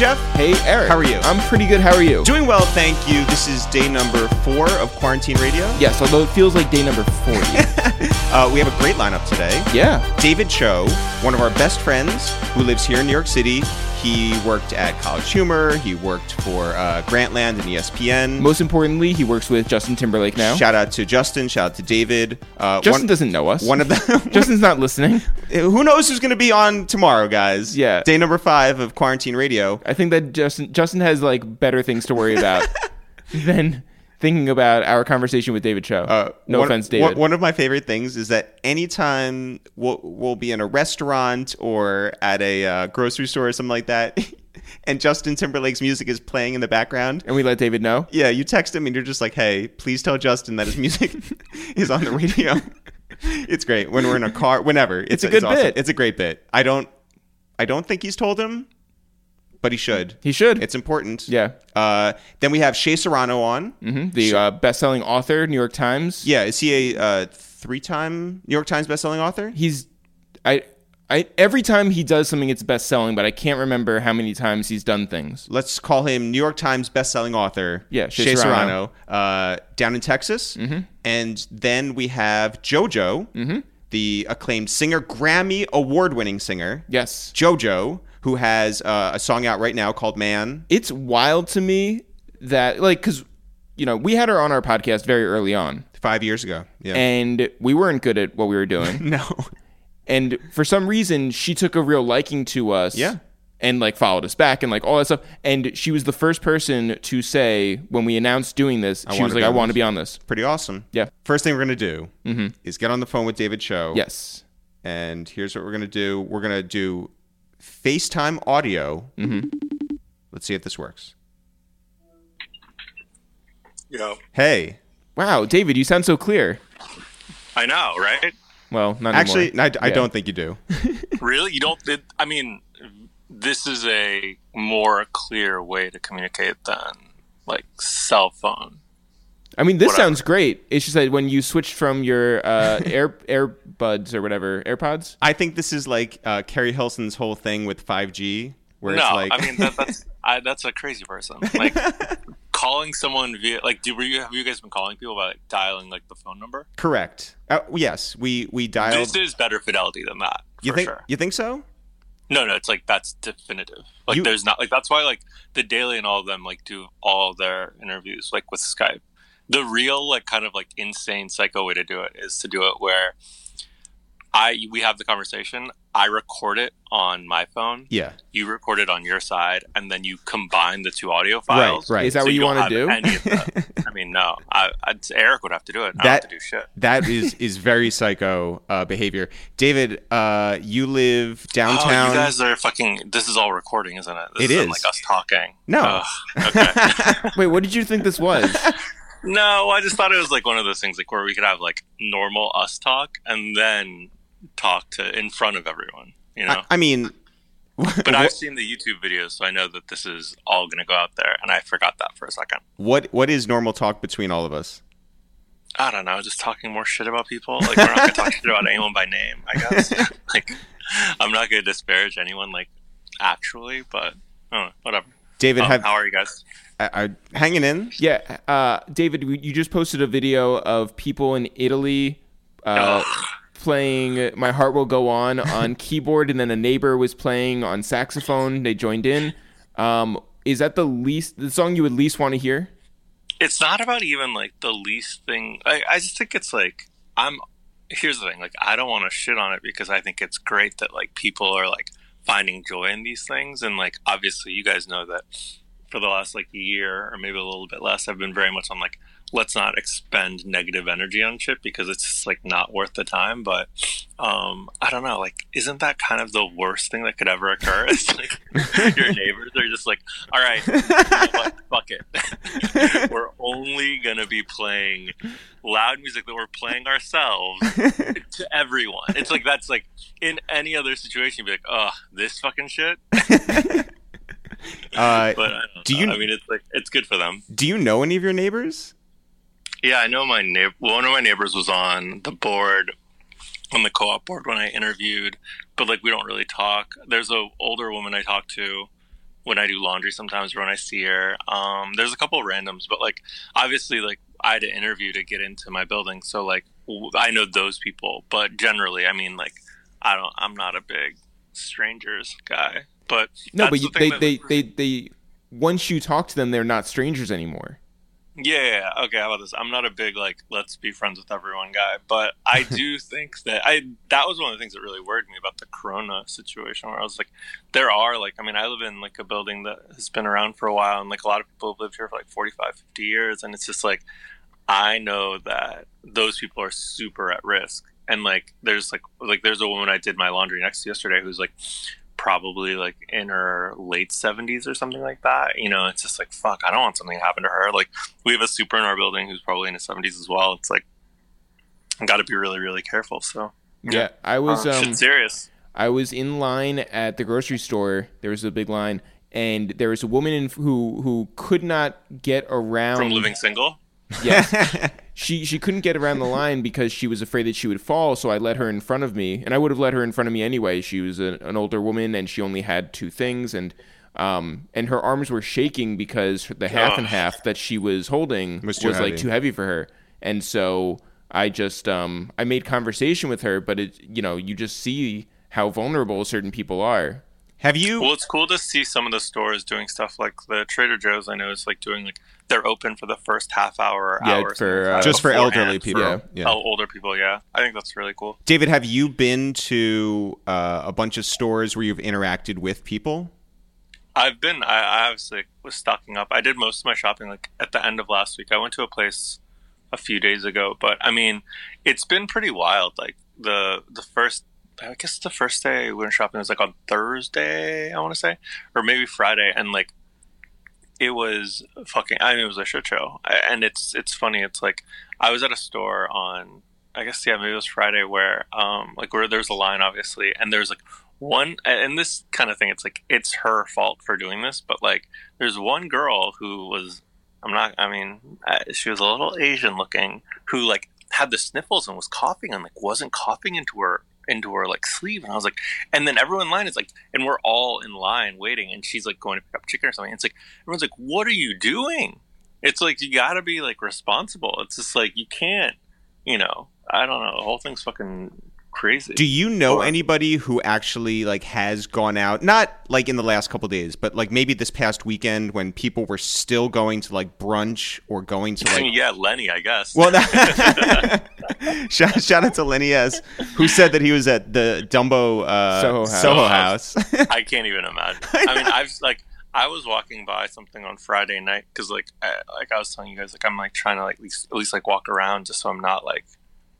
Jeff. Hey, Eric. How are you? I'm pretty good. How are you? Doing well, thank you. This is day number four of Quarantine Radio. yes, although it feels like day number 40. Uh, we have a great lineup today. yeah. David Cho, one of our best friends who lives here in New York City. He worked at College Humor. He worked for uh, Grantland and ESPN. Most importantly, he works with Justin Timberlake now. Shout out to Justin. Shout out to David. Uh, Justin one, doesn't know us. One of them. Justin's not listening. who knows who's going to be on tomorrow, guys? Yeah. Day number five of Quarantine Radio. I think that Justin Justin has like better things to worry about than thinking about our conversation with David Cho. Uh, no one, offense, David. One, of my favorite things is that anytime we'll, we'll be in a restaurant or at a uh, grocery store or something like that, and Justin Timberlake's music is playing in the background. and we let David know. Yeah, you text him and you're just like, "Hey, please tell Justin that his music is on the radio." it's great when we're in a car, whenever. It's, a good awesome. bit. It's a great bit. I don't, I don't think he's told him, but he should. He should. It's important. yeah. Uh, then we have Shea Serrano on. hmm The uh, best-selling author, New York Times. Yeah, is he a uh, three-time New York Times best-selling author? He's I I every time he does something it's best-selling, but I can't remember how many times he's done things. Let's call him New York Times best-selling author. Yeah, Shea Shea Serrano. Serrano, uh, down in Texas. Mm-hmm. And then we have JoJo, Mm-hmm. the acclaimed singer, Grammy award-winning singer. Yes. JoJo, who has uh, a song out right now called "Man." It's wild to me that like cuz you know, we had her on our podcast very early on Five years ago. Yeah. and we weren't good at what we were doing. no. and for some reason she took a real liking to us Yeah. and like followed us back and like all that stuff and she was the first person to say when we announced doing this she was like i want to be on this Pretty awesome. yeah First thing we're gonna do is get on the phone with David Cho. yes And here's what we're gonna do. We're gonna do FaceTime audio. Mm-hmm. Let's see if this works. Yo, Hey, wow david you sound so clear I know, right? well not actually, anymore. I, I Yeah. don't think you do. really? You don't? It, I mean, this is a more clear way to communicate than like cell phone. I mean this whatever. sounds great it's just that when you switched from your uh air airbuds or whatever airpods I think this is like uh, Keri Hilson's whole thing with 5G, where no, it's like, I mean that, that's I, that's a crazy person. Like calling someone via like, do were you have you guys been calling people by like dialing like the phone number? correct. Uh, yes, we we dialed. This is better fidelity than that. you think sure. you think so? No, no, it's like that's definitive. Like You- there's not like that's why like the Daily and all of them like do all their interviews like with Skype. The real like kind of like insane psycho way to do it is to do it where I we have the conversation, I record it on my phone, Yeah. you record it on your side, and then you combine the two audio files. right. Right. is that So what you don't want to do any of that. I mean, no. I, I'd, Eric would have to do it. I That- have to do shit. That is is very psycho uh, behavior. David, uh, you live downtown. Oh, you guys are fucking. This is all recording, isn't it? This It isn't is. like us talking. No. Ugh, okay. wait what did you think this was no, I just thought it was like one of those things, like where we could have like normal us talk and then talk to in front of everyone. You know. I, I mean, but I've seen the YouTube videos, so I know that this is all going to go out there, and I forgot that for a second. what what is normal talk between all of us? I don't know, just talking more shit about people. Like we're not going to talk shit about anyone by name. I guess. like I'm not going to disparage anyone, like actually, but I don't know, whatever. David, Um, have how are you guys? Are, are hanging in? yeah uh david you just posted a video of people in italy uh playing My Heart Will Go On on keyboard, and then a neighbor was playing on saxophone. They joined in. Um, is that the least the song you would least want to hear? it's not about even like the least thing. I, I just think it's like I'm. Here's the thing: like I don't want to shit on it because I think it's great that like people are like finding joy in these things, and like obviously you guys know that for the last like year or maybe a little bit less, I've been very much on like let's not expend negative energy on shit because it's just like not worth the time. But um, I don't know, like, isn't that kind of the worst thing that could ever occur? It's like your neighbors are just like, all right, you know fuck it. we're only gonna be playing loud music that we're playing ourselves to everyone. It's like that's like in any other situation, you'd be like, oh, this fucking shit. Uh, But Do know. you- I mean, it's like it's good for them. do you know any of your neighbors? Yeah, I know my neighbor. One of my neighbors was on the board, on the co-op board when I interviewed, but like we don't really talk. There's a older woman I talk to, when I do laundry sometimes or when I see her. Um, there's a couple of randoms, but like obviously like I had to interview to get into my building, so like w- I know those people. But generally, I mean like I don't. I'm not a big strangers guy. But No, but you, the they, they, they, they, once you talk to them, they're not strangers anymore. Yeah. okay. How about this? I'm not a big like let's be friends with everyone guy, but I do think that I that was one of the things that really worried me about the Corona situation, where I was like, there are like, I mean, I live in like a building that has been around for a while, and like a lot of people have lived here for like 45, 50 years, and it's just like I know that those people are super at risk, and like there's like like there's a woman I did my laundry next to yesterday who's like probably like in her late 70s or something like that you know it's just like fuck i don't want something to happen to her like we have a super in our building who's probably in his 70s as well it's like i gotta be really really careful so Yeah, I was uh, um, shit's serious I was in line at the grocery store. There was a big line, and there was a woman in, who who could not get around. from living single Yes. she she couldn't get around the line because she was afraid that she would fall. So I let her in front of me, and I would have let her in front of me anyway. She was a, an older woman, and she only had two things, and um and her arms were shaking because the half and half that she was holding Was was, like too heavy for her, and so I just um I made conversation with her, but it you know you just see how vulnerable certain people are. Have you? well it's cool to see some of the stores doing stuff like the trader joe's i know is like doing like they're open for the first half hour or Yeah, hour for, uh, just for elderly people. Yeah. Yeah. Oh, older people yeah i think that's really cool David, have you been to uh, a bunch of stores where you've interacted with people? I've been. I, I obviously was stocking up. I did most of my shopping like at the end of last week. I went to a place a few days ago, but I mean, it's been pretty wild. Like the the first, I guess the first day we went shopping was like on Thursday. I want to say, or maybe Friday, and like it was fucking. I mean, it was a shit show. And it's it's funny. It's like I was at a store on. I guess yeah, maybe it was Friday where um like where there's a line obviously, and there's like one and this kind of thing it's like it's her fault for doing this but like there's one girl who was i'm not i mean she was a little asian looking who like had the sniffles and was coughing and like wasn't coughing into her into her like sleeve and i was like and then everyone in line is like and we're all in line waiting and she's like going to pick up chicken or something. It's like everyone's like what are you doing? It's like you gotta be like responsible. It's just like you can't you know i don't know the whole thing's fucking crazy Do you know Or- anybody who actually like has gone out? Not like in the last couple days, but like maybe this past weekend when people were still going to like brunch or going to like. yeah, Lenny, I guess. Well, shout, shout out to Lenny S, who said that he was at the Dumbo uh, Soho House. Soho House. I can't even imagine. I mean, I've like I was walking by something on Friday night because like I, like I was telling you guys, like I'm like trying to like at least, at least like walk around just so I'm not like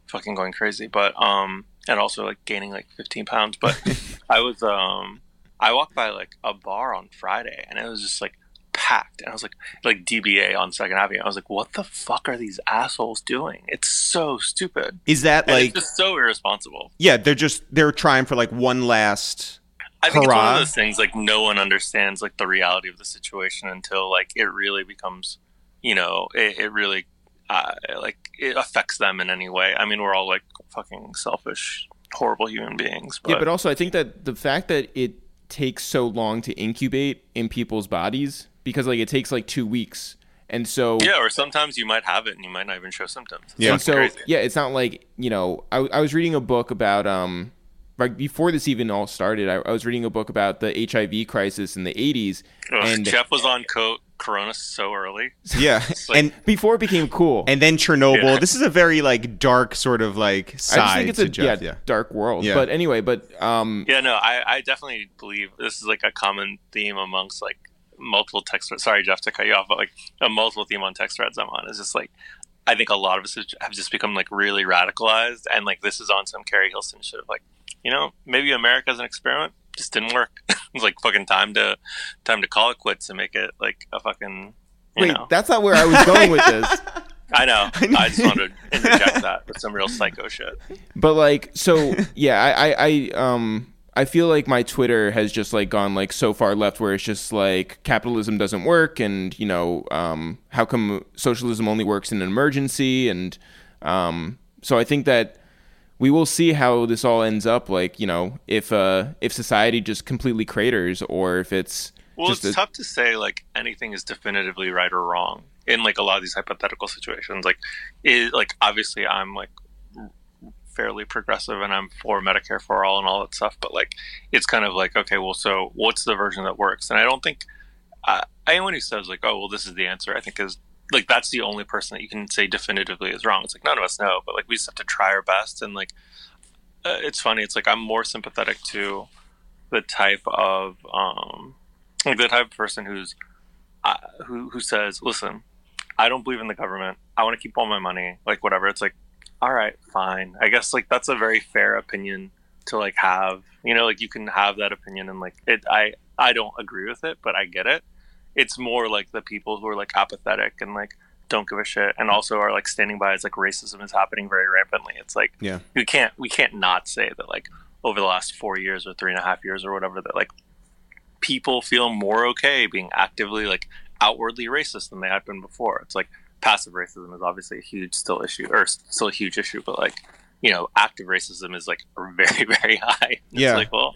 fucking going crazy, but um and also like gaining like 15 pounds. But I was um I walked by like a bar on Friday and it was just like packed and I was like like DBA on Second Avenue. I was like, what the fuck are these assholes doing? It's so stupid. Is that And like? it's just so irresponsible. Yeah, they're just they're trying for like one last. I think it's one of those things like no one understands like the reality of the situation until like it really becomes, you know, it, it really uh, like it affects them in any way. I mean, we're all like fucking selfish, horrible human beings. But, Yeah, but also I think that the fact that it takes so long to incubate in people's bodies because like it takes like two weeks, and so yeah, or sometimes you might have it and you might not even show symptoms. Yeah. and so crazy. yeah, it's not like you know I, I was reading a book about um like before this even all started, I, I was reading a book about the HIV crisis in the '80s, and Jeff was on co- Corona so early. Yeah, like- and before it became cool. and then Chernobyl. Yeah. This is a very like dark sort of like side I just think it's to a Jeff. yeah, yeah. dark world. Yeah. But anyway, but um Yeah, no, I, I definitely believe this is like a common theme amongst like multiple text. Sorry, Jeff, to cut you off, but like a multiple theme on text threads I'm on is just like I think a lot of us have just become like really radicalized, and like this is on some Keri Hilson shit of like, you know, maybe America as an experiment just didn't work. it's like fucking time to time to call it quits and make it like a fucking. You wait, know, that's not where I was going with this. I know. I just wanted to interject that with some real psycho shit. But like, so yeah, I, I, I, um, I feel like my Twitter has just like gone like so far left where it's just like capitalism doesn't work, and you know, um, how come socialism only works in an emergency, and um, so I think that we will see how this all ends up. Like, you know, if uh, if society just completely craters, or if it's Well, it's a- tough to say like anything is definitively right or wrong in like a lot of these hypothetical situations. Like, it, like obviously I'm like fairly progressive and I'm for Medicare for all and all that stuff, but like it's kind of like okay, well, so what's the version that works? And I don't think uh, anyone who says like, oh, well, this is the answer, I think is like that's the only person that you can say definitively is wrong. It's like none of us know, but like we just have to try our best. And like uh, it's funny. It's like I'm more sympathetic to the type of um, like the type of person who's uh, who who says, "Listen, I don't believe in the government. I want to keep all my money, like whatever." It's like, all right, fine. I guess like that's a very fair opinion to like have. You know, like you can have that opinion, and like it. I I don't agree with it, but I get it. It's more like the people who are like apathetic and like don't give a shit, and also are like standing by as like racism is happening very rampantly. It's like Yeah. we can't we can't not say that like over the last four years or three and a half years or whatever that like people feel more okay being actively like outwardly racist than they had been before. It's like passive racism is obviously a huge still issue or still a huge issue, but like you know, active racism is like very very high. It's Yeah. like well,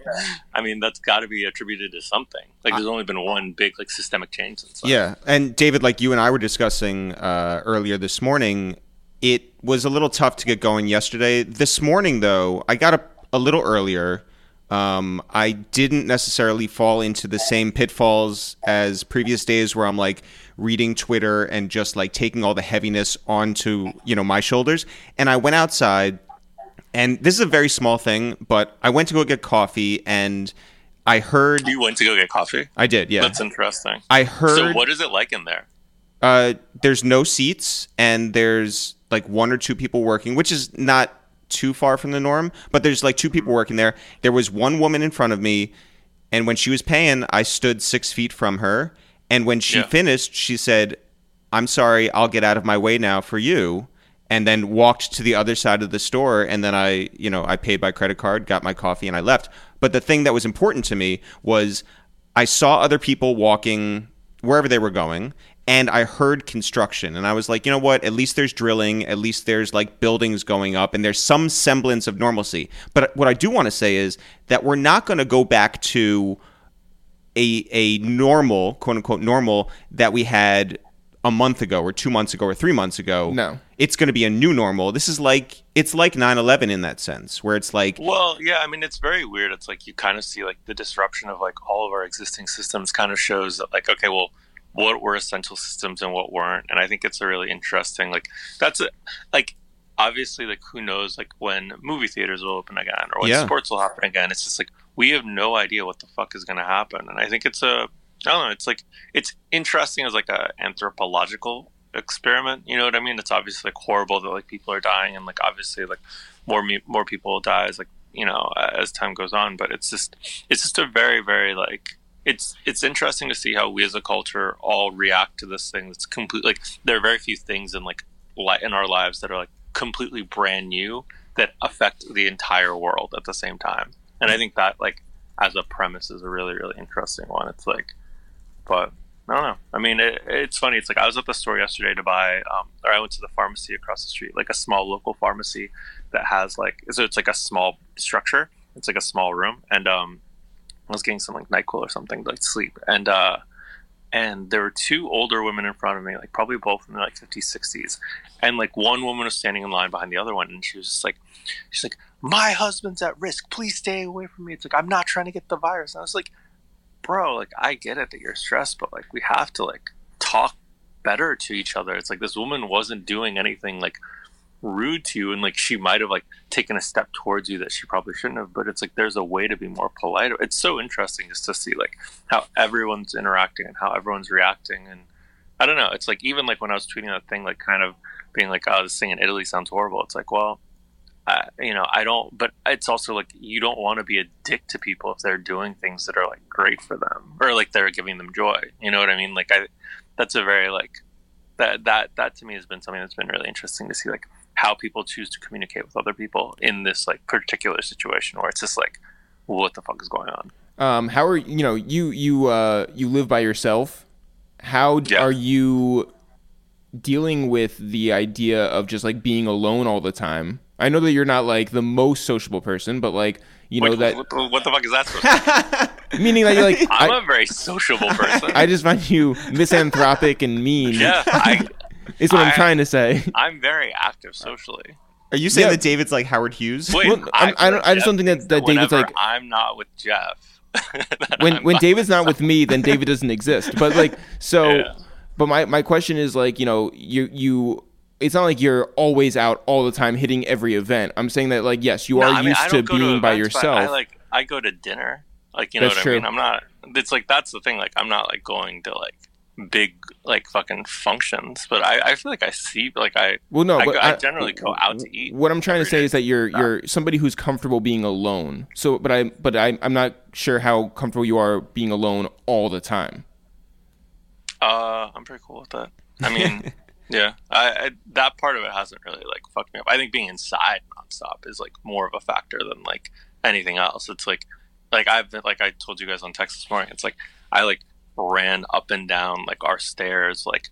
I mean that's got to be attributed to something. Like there's only been one big like systemic change since. then. Yeah, and David, like you and I were discussing uh, earlier this morning, it was a little tough to get going yesterday. This morning, though, I got up a little earlier. Um, I didn't necessarily fall into the same pitfalls as previous days where I'm like reading Twitter and just like taking all the heaviness onto you know my shoulders. And I went outside, and this is a very small thing, but I went to go get coffee, and I heard You went to go get coffee. I did, yeah. That's interesting. I heard. So what is it like in there? Uh, there's no seats, and there's like one or two people working, which is not too far from the norm. But there's like two people working there. There was one woman in front of me, and when she was paying, I stood six feet from her. And when she Yeah. finished, she said, "I'm sorry, I'll get out of my way now for you." And then walked to the other side of the store, and then I, you know, I paid by credit card, got my coffee, and I left. But the thing that was important to me was I saw other people walking wherever they were going and I heard construction and I was like, you know what? At least there's drilling, at least there's like buildings going up and there's some semblance of normalcy. But what I do want to say is that we're not going to go back to a a normal, quote unquote normal that we had a month ago or 2 months ago or 3 months ago. No. It's going to be a new normal. This is like it's like 9/11 in that sense where it's like Well, yeah, I mean, it's very weird. It's like you kind of see like the disruption of like all of our existing systems kind of shows that like, okay, well, what were essential systems and what weren't. And I think it's a really interesting, like, that's a, like, obviously, like, who knows, like, when movie theaters will open again or when Yeah. sports will happen again. It's just like, we have no idea what the fuck is going to happen. And I think it's a, I don't know, it's like, it's interesting as like a anthropological experiment. You know what I mean? It's obviously like horrible that like people are dying and like obviously like more me- more people die as like you know as time goes on. But it's just it's just a very very like it's it's interesting to see how we as a culture all react to this thing that's complete like there are very few things in like li- in our lives that are like completely brand new that affect the entire world at the same time. And I think that like as a premise is a really really interesting one. It's like but I don't know. I mean, it, it's funny. It's like I was at the store yesterday to buy, um, or I went to the pharmacy across the street, like a small local pharmacy that has like, so it's like a small structure. It's like a small room, and um, I was getting some like Nyquil or something to like sleep, and uh, and there were two older women in front of me, like probably both in their like 50s, 60s, and like one woman was standing in line behind the other one, and she was just like, she's like, my husband's at risk. Please stay away from me. It's like I'm not trying to get the virus. And I was like bro, like I get it that you're stressed, but like we have to like talk better to each other. It's like this woman wasn't doing anything like rude to you and like she might have like taken a step towards you that she probably shouldn't have, but it's like there's a way to be more polite. It's so interesting just to see like how everyone's interacting and how everyone's reacting and I don't know. It's like even like when I was tweeting that thing, like kind of being like, "Oh, this thing in Italy sounds horrible." It's like, well, I, you know, I don't. But it's also like you don't want to be a dick to people if they're doing things that are like great for them or like they're giving them joy. You know what I mean? Like I, that's a very like that that that to me has been something that's been really interesting to see like how people choose to communicate with other people in this like particular situation where it's just like, what the fuck is going on? Um, how are you know you you uh, you live by yourself? How Yeah. are you dealing with the idea of just like being alone all the time? I know that you're not like the most sociable person, but like you know Wait, that what, what the fuck is that? Supposed to Meaning that you're like I'm I, a very sociable person. I just find you misanthropic and mean. yeah, I, is what I, am trying to say. I'm very active socially. Are you saying Yeah. that David's like Howard Hughes? Wait, Well, I'm- I don't- I just don't think that- thinks that David's like- I'm not with Jeff. When I'm when fine. David's not with me, then David doesn't exist. But like so, Yeah. but my my question is like you know you you. It's not like you're always out all the time hitting every event. I'm saying that like yes, you No, are I mean, used to being by events, but yourself. I like I go to dinner. Like you know That's what true. I mean. I'm not. It's like that's the thing. Like I'm not like going to like big like fucking functions. But I, I feel like I see like I well, no, I, but go, I, generally go out to eat. What I'm trying to say day. is that you're you're somebody who's comfortable being alone. So, but I but I I'm not sure how comfortable you are being alone all the time. Uh, I'm pretty cool with that. I mean, yeah, I, I that part of it hasn't really like fucked me up. I think being inside nonstop is like more of a factor than like anything else. It's like like I've been like I told you guys on text this morning. It's like I like ran up and down like our stairs like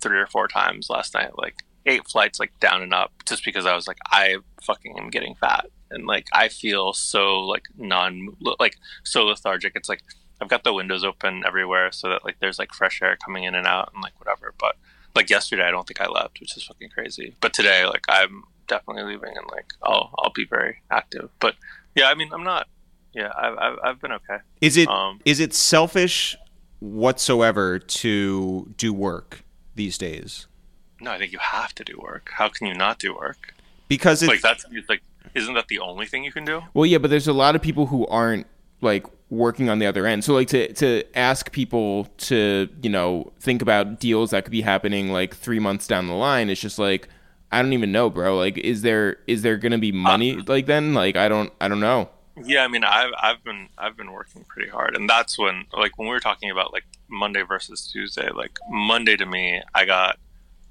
three or four times last night. Like eight flights like down and up just because I was like I fucking am getting fat and like I feel so like non like so lethargic. It's like I've got the windows open everywhere so that like there's like fresh air coming in and out and like whatever. But like yesterday, I don't think I left, which is fucking crazy. But today, like I'm definitely leaving and like I'll I'll be very active. But yeah, I mean I'm not. Yeah, I've I've, I've been okay. Is it is Um, it selfish whatsoever to do work these days? no, I think you have to do work. How can you not do work? Because it's Like that's like isn't that the only thing you can do? Well, yeah, but there's a lot of people who aren't like working on the other end. So like to to ask people to, you know, think about deals that could be happening like 3 months down the line, it's just like I don't even know, bro. Like is there is there going to be uh, money like then? Like I don't I don't know. Yeah, I mean, I've I've been I've been working pretty hard, and that's when like when we were talking about like Monday versus Tuesday. Like Monday to me, I got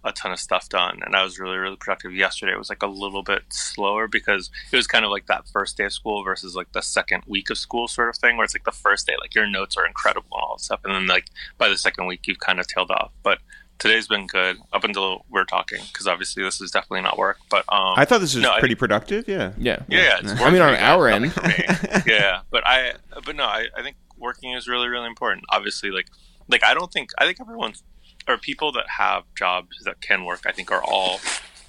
a ton of stuff done, and I was really really productive. Yesterday it was like a little bit slower because it was kind of like that first day of school versus like the second week of school sort of thing, where it's like the first day, like your notes are incredible and all that stuff, and then like by the second week you've kind of tailed off. But today's been good up until we're talking because obviously this is definitely not work. But um, I thought this was No, I pretty productive. Yeah. Yeah. yeah, yeah, I mean, on our nothing end. yeah, but I, but no, I, I think working is really, really important. Obviously, like, like I don't think I think everyone's or people that have jobs that can work. I think are all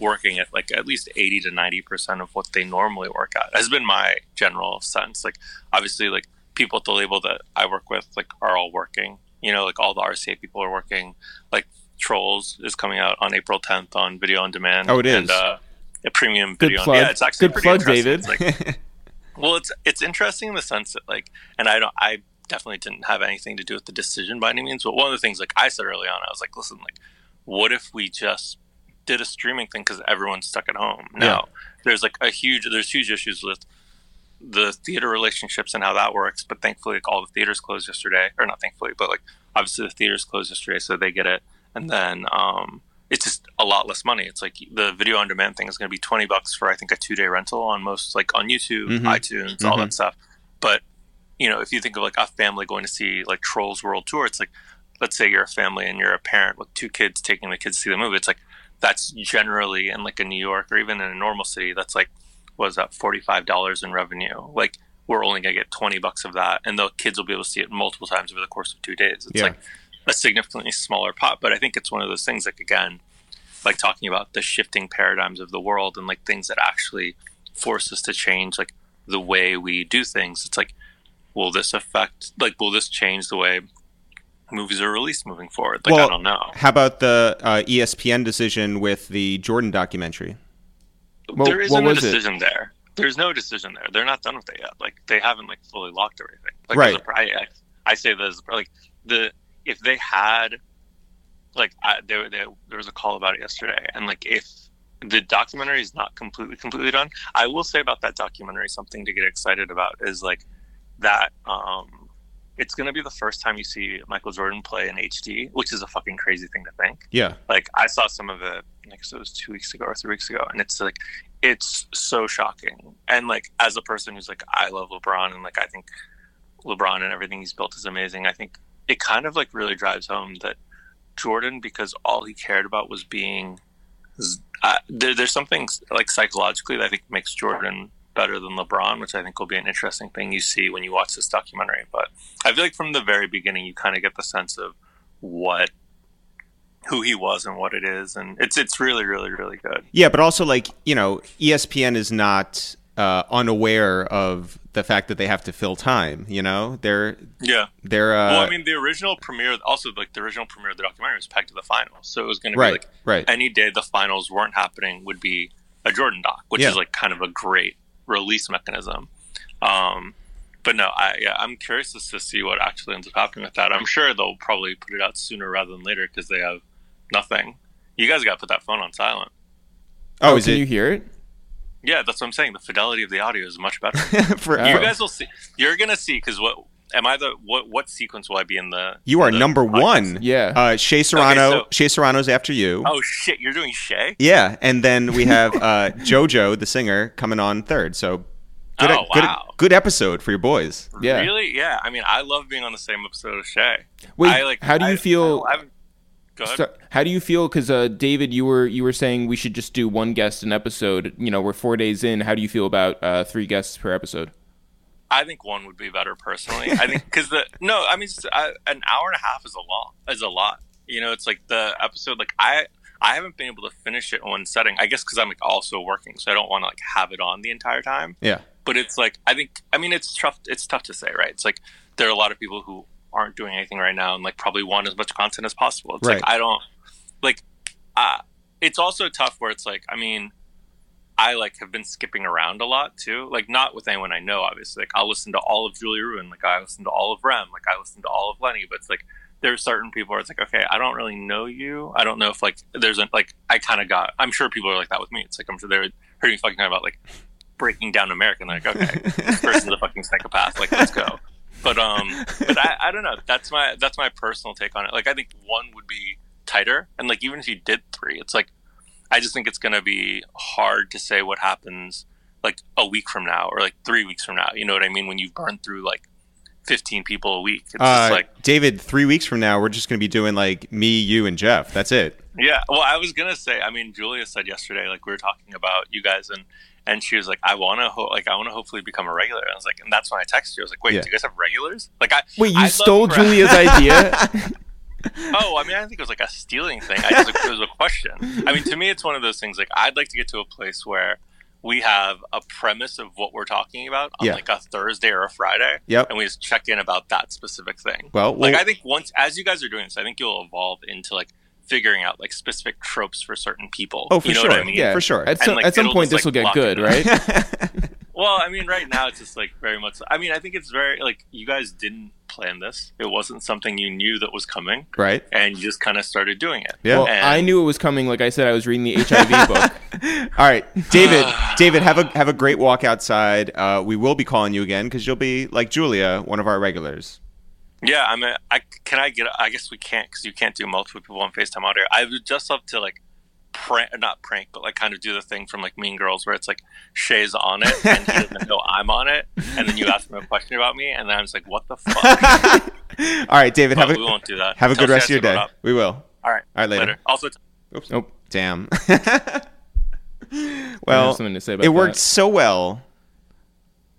working at like at least eighty to ninety percent of what they normally work at. Has been my general sense. Like, obviously, like people at the label that I work with, like, are all working. You know, like all the RCA people are working. Like Trolls is coming out on April 10th on video on demand. Oh, it is. And, uh, a premium Good video. on- plug. Yeah, it's actually Good pretty plug. David. It's like, well, it's it's interesting in the sense that like, and I don't, I definitely didn't have anything to do with the decision by any means. But one of the things, like I said early on, I was like, listen, like, what if we just did a streaming thing because everyone's stuck at home now? There's like a huge, there's huge issues with the theater relationships and how that works. But thankfully, like all the theaters closed yesterday, or not thankfully, but like obviously the theaters closed yesterday, so they get it. And then um, it's just a lot less money. It's like the video on demand thing is going to be twenty bucks for I think a two day rental on most like on YouTube, Mhm. iTunes, all Mhm. that stuff. But you know, if you think of like a family going to see like Trolls World Tour, it's like let's say you're a family and you're a parent with two kids taking the kids to see the movie. It's like that's generally in like a New York or even in a normal city, that's like what is that forty five dollars in revenue. Like we're only gonna get twenty bucks of that, and the kids will be able to see it multiple times over the course of two days. It's Yeah. like a significantly smaller pot, but I think it's one of those things like again, like talking about the shifting paradigms of the world and like things that actually force us to change like the way we do things. It's like, will this affect like will this change the way movies are released moving forward? Like Well, I don't know. How about the uh, ESPN decision with the Jordan documentary? Well, there what isn't a was it? decision there. There's no decision there. They're not done with it yet. Like they haven't like fully locked everything. Like Right. there's a- I, I, I say this like the if they had like I, there, there there was a call about it yesterday, and like if the documentary is not completely completely done, I will say about that documentary something to get excited about is like that um it's going to be the first time you see Michael Jordan play in HD, which is a fucking crazy thing to think Yeah. like I saw some of it like so it was two weeks ago or three weeks ago and it's like it's so shocking and like as a person who's like I love LeBron and like I think LeBron and everything he's built is amazing I think it kind of like really drives home that Jordan because all he cared about was being uh, there, there's something like psychologically that I think makes Jordan better than LeBron, which I think will be an interesting thing you see when you watch this documentary. But I feel like from the very beginning, you kind of get the sense of what who he was and what it is, and it's it's really really really good. Yeah, but also like you know, ESPN is not uh, unaware of the fact that they have to fill time. You know, they're Yeah. they're uh, well, I mean, the original premiere, also like the original premiere of the documentary was pegged to the finals, so it was going to be like right. any day the finals weren't happening would be a Jordan doc, which Yeah. is like kind of a great release mechanism. Um, but no, I yeah, I'm curious to, to see what actually ends up happening with that. I'm sure they'll probably put it out sooner rather than later because they have nothing. You guys got to put that phone on silent. oh, is can it you hear it? Yeah, that's what I'm saying. The fidelity of the audio is much better. for Oh. you guys will see. You're gonna see because what am I the what what sequence will I be in the? You are the number podcast? one. Yeah. Uh, Shea Serrano. so- Shea Serrano's after you. Oh shit! You're doing Shea. Yeah, and then we have uh, JoJo, the singer, coming on third. So good, Oh, good, wow. good episode for your boys. Yeah. Really? Yeah. I mean, I love being on the same episode of Shea. Wait, I, like, how do you I- feel? I, haven't- Go ahead. So, how do you feel? Because uh, David, you were you were saying we should just do one guest an episode. You know, we're four days in. How do you feel about uh, three guests per episode? I think one would be better personally. I think because the no, I mean, I, an hour and a half is a lot. Is a lot. You know, it's like the episode. Like I, I haven't been able to finish it in one setting. I guess because I'm like also working, so I don't want to like have it on the entire time. Yeah. but it's like I think I mean it's tough it's tough to say right it's like there are a lot of people who aren't doing anything right now and like probably want as much content as possible it's Right. like I don't like uh it's also tough where it's like I mean I like have been skipping around a lot too like not with anyone I know obviously like I'll listen to all of Julia Ruin like I listen to all of Rem like I listen to all of Lenny but it's like there's certain people where it's like okay I don't really know you I don't know if like there's a like I kind of got I'm sure people are like that with me it's like I'm sure they're heard me fucking about like breaking down America and like okay this person's a fucking psychopath. Like, let's go. But um, but I, I don't know. That's my that's my personal take on it. Like, I think one would be tighter, and like even if you did three, it's like I just think it's gonna be hard to say what happens like a week from now or like three weeks from now. You know what I mean? When you've burned through like fifteen people a week, it's Uh, just like David, three weeks from now, we're just going to be doing like me, you, and Jeff. That's it. Yeah, well, I was gonna say. I mean, Julia said yesterday, like we were talking about you guys, and and she was like, "I want to, ho- like, I want to hopefully become a regular." And I was like, and that's when I texted you. I was like, "Wait, Yeah. do you guys have regulars?" Like, I Wait, you I'd stole Julia's idea? Oh, I mean, I think it was like a stealing thing. I just it was a question. I mean, to me, it's one of those things. Like, I'd like to get to a place where we have a premise of what we're talking about on Yeah. like a Thursday or a Friday, Yep. and we just check in about that specific thing. Well, like I think once as you guys are doing this, I think you'll evolve into like figuring out like specific tropes for certain people. Oh, for you know sure. What I mean? Yeah. for sure. At And, some, like, at some point, this will get good, right? Well, I mean, right now it's just like very much. I mean, I think it's very like you guys didn't plan this. It wasn't something you knew that was coming, right? and you just kind of started doing it. Yeah. Well, And- I knew it was coming. Like I said, I was reading the HIV book. All right, David. David, have a have a great walk outside. Uh, we will be calling you again because you'll be like Julia, one of our regulars. Yeah, I mean, I can I get? I guess we can't because you can't do multiple people on Facetime audio. I would just love to like prank, not prank, but like kind of do the thing from like Mean Girls where it's like Shea's on it and he doesn't know I'm on it, and then you ask him a question about me, and then I'm just like, what the fuck? All right, David. Have a we won't do that. have a Tell good rest of your day. up. We will. All right. All right, later. Also, Oops. Nope. Damn. Well, have something to say about it worked that. so well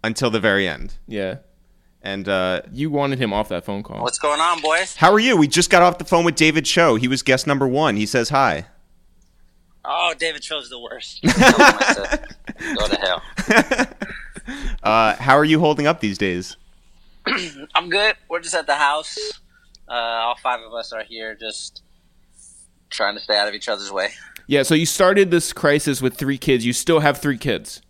until the very end. Yeah, And uh, you wanted him off that phone call. What's going on, boys? how are you? We just got off the phone with David Cho. He was guest number one. He says hi. Oh, David Cho's the worst. Tell him I said, Go to hell. Uh, how are you holding up these days? I'm good. We're just at the house. Uh, all five of us are here, just trying to stay out of each other's way. Yeah, so you started this crisis with three kids. You still have three kids.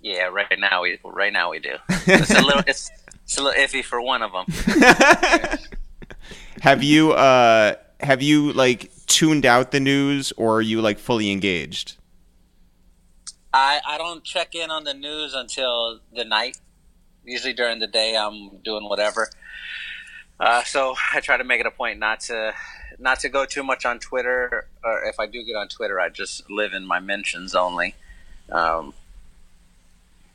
Yeah, right now we right now we do. It's a little it's it's a little iffy for one of them. Have you uh, have you like tuned out the news, or are you like fully engaged? I I don't check in on the news until the night. Usually during the day, I'm doing whatever. Uh, so I try to make it a point not to not to go too much on Twitter, or if I do get on Twitter, I just live in my mentions only. Um,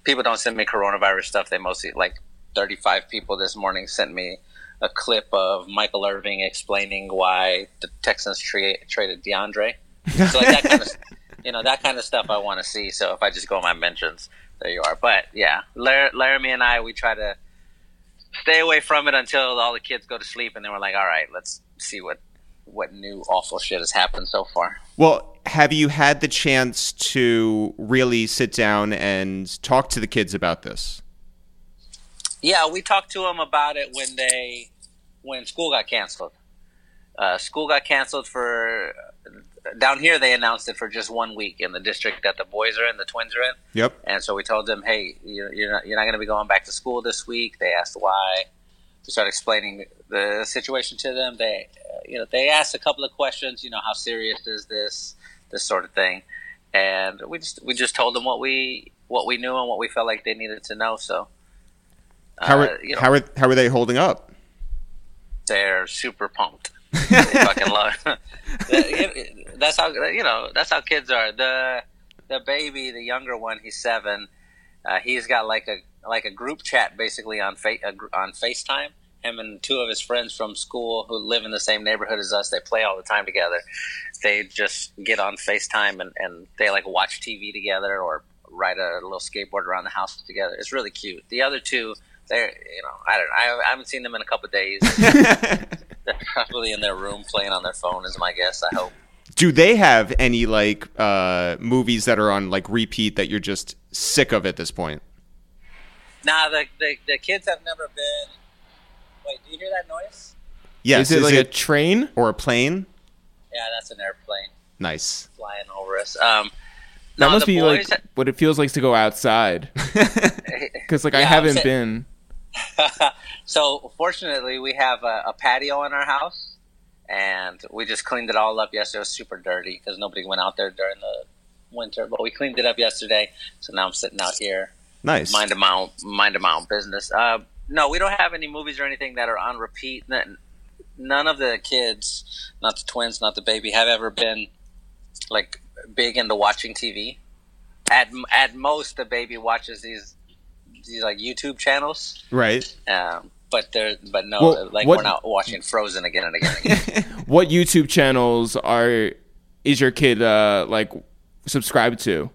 people don't send me coronavirus stuff. They mostly like 35 people this morning sent me a clip of Michael Irvin explaining why the Texans tra- traded DeAndre. So like that kind of you know that kind of stuff I want to see. So if I just go in my mentions, there you are. But yeah, Lar- Laramie and I, we try to stay away from it until all the kids go to sleep, and then we're like, all right, let's see what what new awful shit has happened so far. Well, have you had the chance to really sit down and talk to the kids about this? Yeah, we talked to them about it when they when school got canceled. Uh, school got canceled for down here. They announced it for just one week in the district that the boys are in, the twins are in. Yep. And so we told them, hey, you're, you're not, you're not going to be going back to school this week. They asked why. We started explaining the situation to them. They, uh, you know, they asked a couple of questions. You know, how serious is this? This sort of thing. And we just we just told them what we what we knew and what we felt like they needed to know. So, How are, uh, you know, how are how are they holding up? They're super pumped. they fucking love. it. that's how you know. That's how kids are. The the baby, the younger one, he's seven. Uh, he's got like a like a group chat basically on fa- on FaceTime. Him and two of his friends from school who live in the same neighborhood as us. They play all the time together. They just get on FaceTime and, and they like watch TV together or ride a little skateboard around the house together. It's really cute. The other two, they're you know I don't I, I haven't seen them in a couple of days. they're probably in their room playing on their phone. Is my guess. I hope. Do they have any like uh, movies that are on like repeat that you're just sick of at this point? Nah, the, the the kids have never been. Wait, do you hear that noise? Yes. is it like a train? or a plane? Yeah, that's an airplane Nice. flying over us. Um, That no, must be boys, like what it feels like to go outside. Because like I Yeah, I'm haven't saying- been. so fortunately, we have a, a patio in our house, and we just cleaned it all up yesterday. It was super dirty because nobody went out there during the winter, but we cleaned it up yesterday. So now I'm sitting out here, Nice. mind my own, mind my own business. Uh, no, we don't have any movies or anything that are on repeat. None of the kids, not the twins, not the baby, have ever been like big into watching TV. At at most, the baby watches these these like YouTube channels. Right. Um, but there, but no, Well, like what- we're not watching Frozen again and again. And again. What YouTube channels are is your kid uh like subscribed to?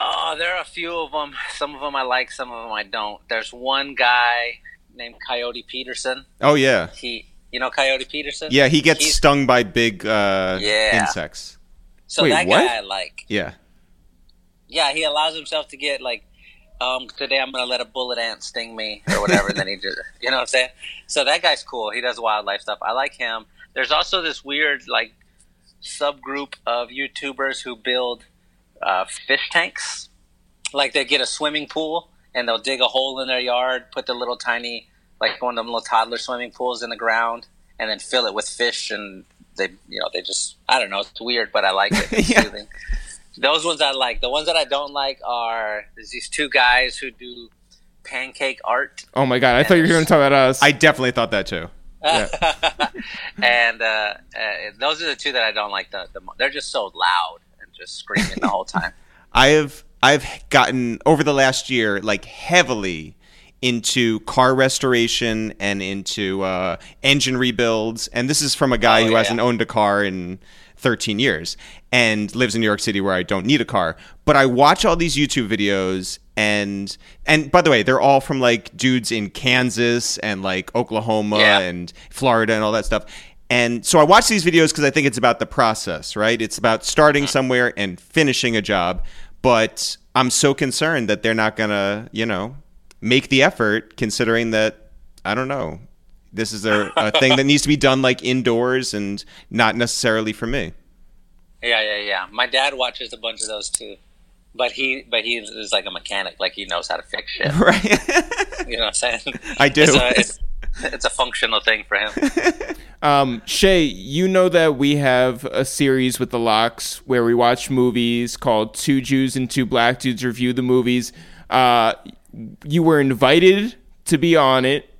oh, there are a few of them. Some of them I like, some of them I don't. There's one guy named Coyote Peterson. Oh yeah. He, you know, Coyote Peterson. Yeah, he gets He's- stung by big uh, Yeah. insects. So Wait, that what? guy I like. Yeah. Yeah, he allows himself to get like, um, today I'm gonna let a bullet ant sting me or whatever, and then he just, you know what I'm saying? So that guy's cool. He does wildlife stuff. I like him. There's also this weird like subgroup of YouTubers who build uh, fish tanks. Like they get a swimming pool and they'll dig a hole in their yard, put the little tiny like one of them little toddler swimming pools in the ground, and then fill it with fish and they you know they just I don't know it's weird but I like it. It's Yeah. Soothing. Those ones I like. The ones that I don't like are there's these two guys who do pancake art, Oh my god, I thought you were going to talk about us. I definitely thought that too. and uh, uh, those are the two that I don't like. The, the they're just so loud and just screaming the whole time. I have I've gotten over the last year like heavily into car restoration and into uh, engine rebuilds, and this is from a guy Oh, who yeah. hasn't owned a car in 13 years and lives in New York City where I don't need a car. But I watch all these YouTube videos and and by the way, they're all from like dudes in Kansas and like Oklahoma Yeah. and Florida and all that stuff. And so I watch these videos because I think it's about the process, right? It's about starting somewhere and finishing a job. But I'm so concerned that they're not going to, you know, make the effort considering that, I don't know, this is a, a thing that needs to be done like indoors and not necessarily for me. Yeah, yeah, yeah. My dad watches a bunch of those too, but he but he is like a mechanic. Like he knows how to fix shit. Right? You know what I'm saying? I do. It's a, it's, it's a functional thing for him. Um, Shea, you know that we have a series with the locks where we watch movies called Two Jews and Two Black Dudes Review the Movies. Uh, you were invited to be on it.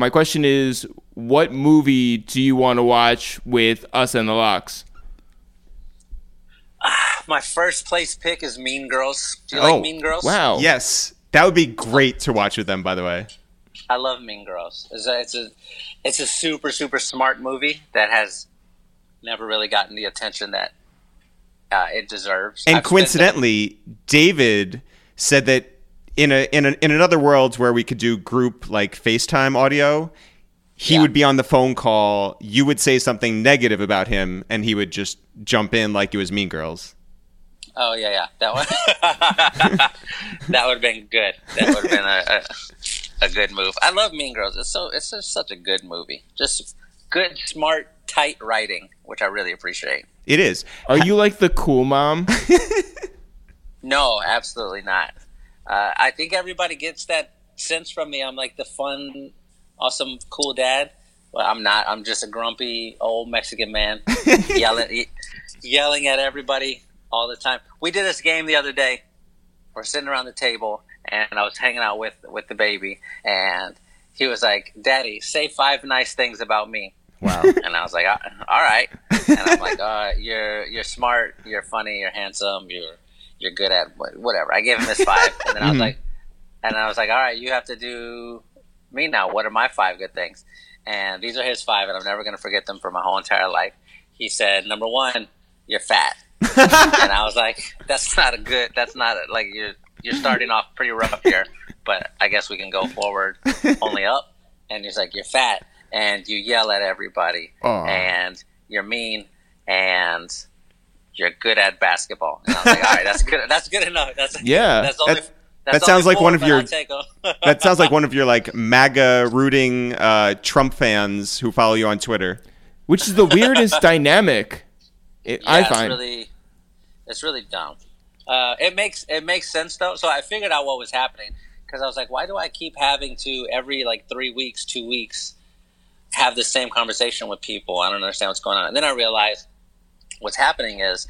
My question is, what movie do you want to watch with us and the locks? My first place pick is Mean Girls. Do you Oh, like Mean Girls? Wow. yes. That would be great to watch with them, by the way. I love Mean Girls. It's a, it's a it's a super super smart movie that has never really gotten the attention that uh, it deserves. And I've coincidentally, David said that in a in a, in another world where we could do group like FaceTime audio, he Yeah. would be on the phone call. You would say something negative about him, and he would just jump in like it was Mean Girls. Oh yeah, yeah, that one. that would have been good. That would have been a, a a good move. I love Mean Girls. It's so it's just such a good movie. Just good, smart, tight writing, which I really appreciate. It is. Are you like the cool mom? No, absolutely not. Uh, I think everybody gets that sense from me. I'm like the fun, awesome, cool dad. But I'm not. I'm just a grumpy old Mexican man yelling, yelling at everybody all the time. We did this game the other day. We're sitting around the table, and I was hanging out with with the baby, and he was like, "Daddy, say five nice things about me." Wow. And I was like, "Uh, "All right." And I'm like, uh, "You're you're smart. You're funny. You're handsome. You're you're good at whatever." I gave him his five, and then I was Mhm. like, and I was like, "All right, you have to do me now. What are my five good things?" And these are his five, and I'm never going to forget them for my whole entire life. He said, "Number one, you're fat," and I was like, "That's not a good. That's not a, like you're you're starting off pretty rough here, but I guess we can go forward only up." And he's like, "You're fat." And you yell at everybody, Aw. and you're mean, and you're good at basketball. And I was like, all right, that's good. That's good enough. That's Yeah. That's only, That- that's that sounds only like one of your- I'll take 'em. That sounds like one of your like MAGA rooting uh, Trump fans who follow you on Twitter. Which is the weirdest dynamic. It, Yeah, I it's find. really, it's really dumb. Uh, it makes it makes sense though. So I figured out what was happening because I was like, why do I keep having to every like three weeks, two weeks, have the same conversation with people? I don't understand what's going on. And then I realized what's happening is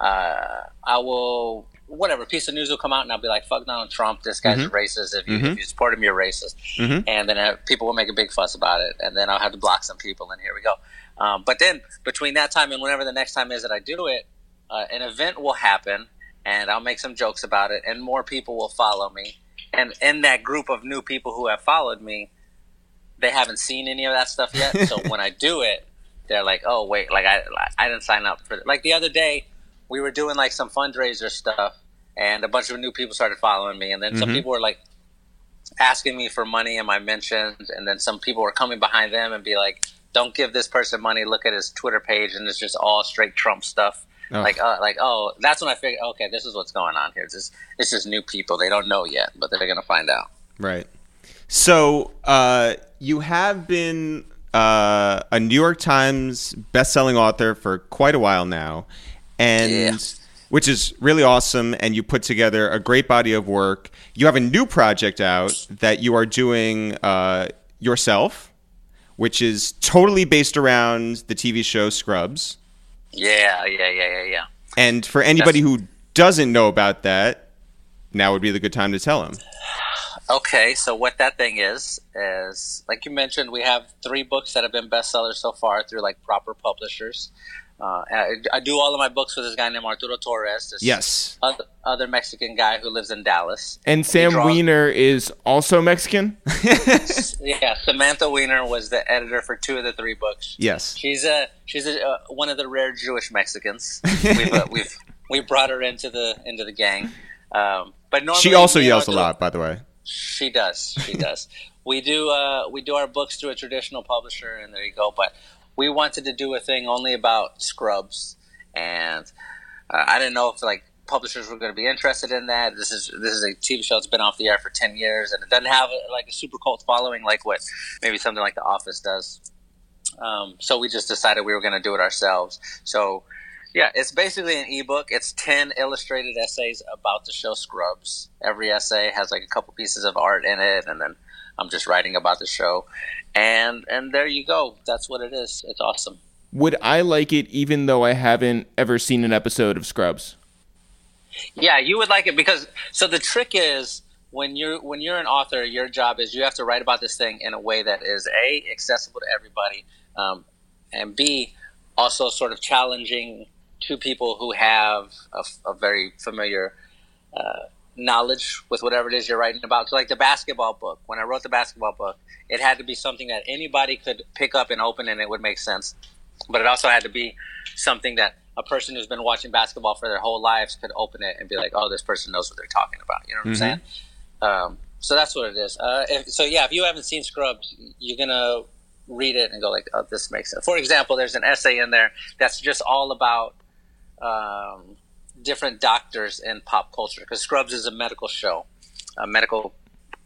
uh, I will whatever piece of news will come out and I'll be like, fuck Donald Trump. This guy's Mhm. racist. If you Mhm. if you support him, you're racist. Mhm. And then uh, people will make a big fuss about it, and then I'll have to block some people, and here we go. Um, but then between that time and whenever the next time is that I do it, uh, an event will happen, and I'll make some jokes about it, and more people will follow me. And in that group of new people who have followed me, they haven't seen any of that stuff yet. so when I do it, they're like, "Oh wait, like I I didn't sign up for it." Like the other day, we were doing like some fundraiser stuff, and a bunch of new people started following me, and then some Mhm. people were like asking me for money in my mentions, and then some people were coming behind them and be like, "Don't give this person money. Look at his Twitter page, and it's just all straight Trump stuff." Ugh. Like, uh, like, oh, that's when I figured, okay, this is what's going on here. It's just, it's just new people. They don't know yet, but they're gonna find out. Right. So uh, you have been uh, a New York Times best-selling author for quite a while now, and Yeah. which is really awesome. And you put together a great body of work. You have a new project out that you are doing uh, yourself, which is totally based around the TV show Scrubs. Yeah, yeah, yeah, yeah, yeah. And for anybody who doesn't know about that, now would be the good time to tell them. Okay, so what that thing is is like you mentioned, we have three books that have been bestsellers so far through like proper publishers. Uh, I, I do all of my books with this guy named Arturo Torres. This Yes. other, other Mexican guy who lives in Dallas. And Sam draws- Weiner is also Mexican. yeah, Samantha Weiner was the editor for two of the three books. Yes. She's a she's a, uh, one of the rare Jewish Mexicans. We've uh, we've we brought her into the into the gang. Um, but normally She also yells a lot, by the way. She does. She does. we do. Uh, we do our books through a traditional publisher, and there you go. But we wanted to do a thing only about Scrubs, and uh, I didn't know if like publishers were going to be interested in that. This is this is a TV show that's been off the air for ten years, and it doesn't have like a super cult following like what maybe something like The Office does. Um, so we just decided we were going to do it ourselves. So yeah, it's basically an ebook. It's 10 illustrated essays about the show Scrubs. Every essay has like a couple pieces of art in it and then I'm just writing about the show. And and there you go. That's what it is. It's awesome. Would I like it even though I haven't ever seen an episode of Scrubs? Yeah, you would like it because so the trick is when you're when you're an author, your job is you have to write about this thing in a way that is a accessible to everybody, um, and b also sort of challenging to people who have a, a very familiar uh, knowledge with whatever it is you're writing about. So, like the basketball book, when I wrote the basketball book, it had to be something that anybody could pick up and open, and it would make sense. But it also had to be something that a person who's been watching basketball for their whole lives could open it and be like, "Oh, this person knows what they're talking about." You know what Mm-hmm. I'm saying? Um, so that's what it is. Uh, if, so yeah, if you haven't seen Scrubs, you're gonna read it and go like, "Oh, this makes sense." For example, there's an essay in there that's just all about um, different doctors in pop culture because Scrubs is a medical show, a medical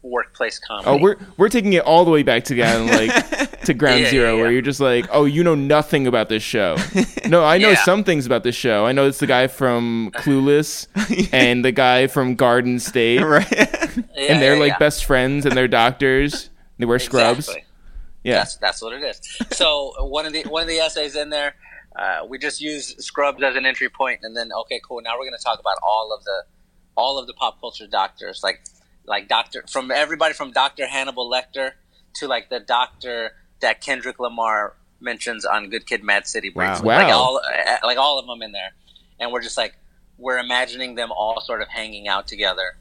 workplace comedy. Oh, we're we're taking it all the way back to again, like to ground Yeah, zero, yeah, where you're just like, oh, you know nothing about this show. No, I know Yeah. some things about this show. I know it's the guy from Clueless and the guy from Garden State, right. Yeah, and they're yeah, like yeah. best friends, and they're doctors. They wear scrubs. Exactly. Yeah. That's that's what it is. So one of the one of the essays in there, uh, we just use Scrubs as an entry point, and then okay, cool. Now we're going to talk about all of the all of the pop culture doctors, like like Doctor from everybody from Doctor Hannibal Lecter to like the doctor that Kendrick Lamar mentions on Good Kid, Mad City. Breaks. Wow. Like all uh, like all of them in there, and we're just like we're imagining them all sort of hanging out together,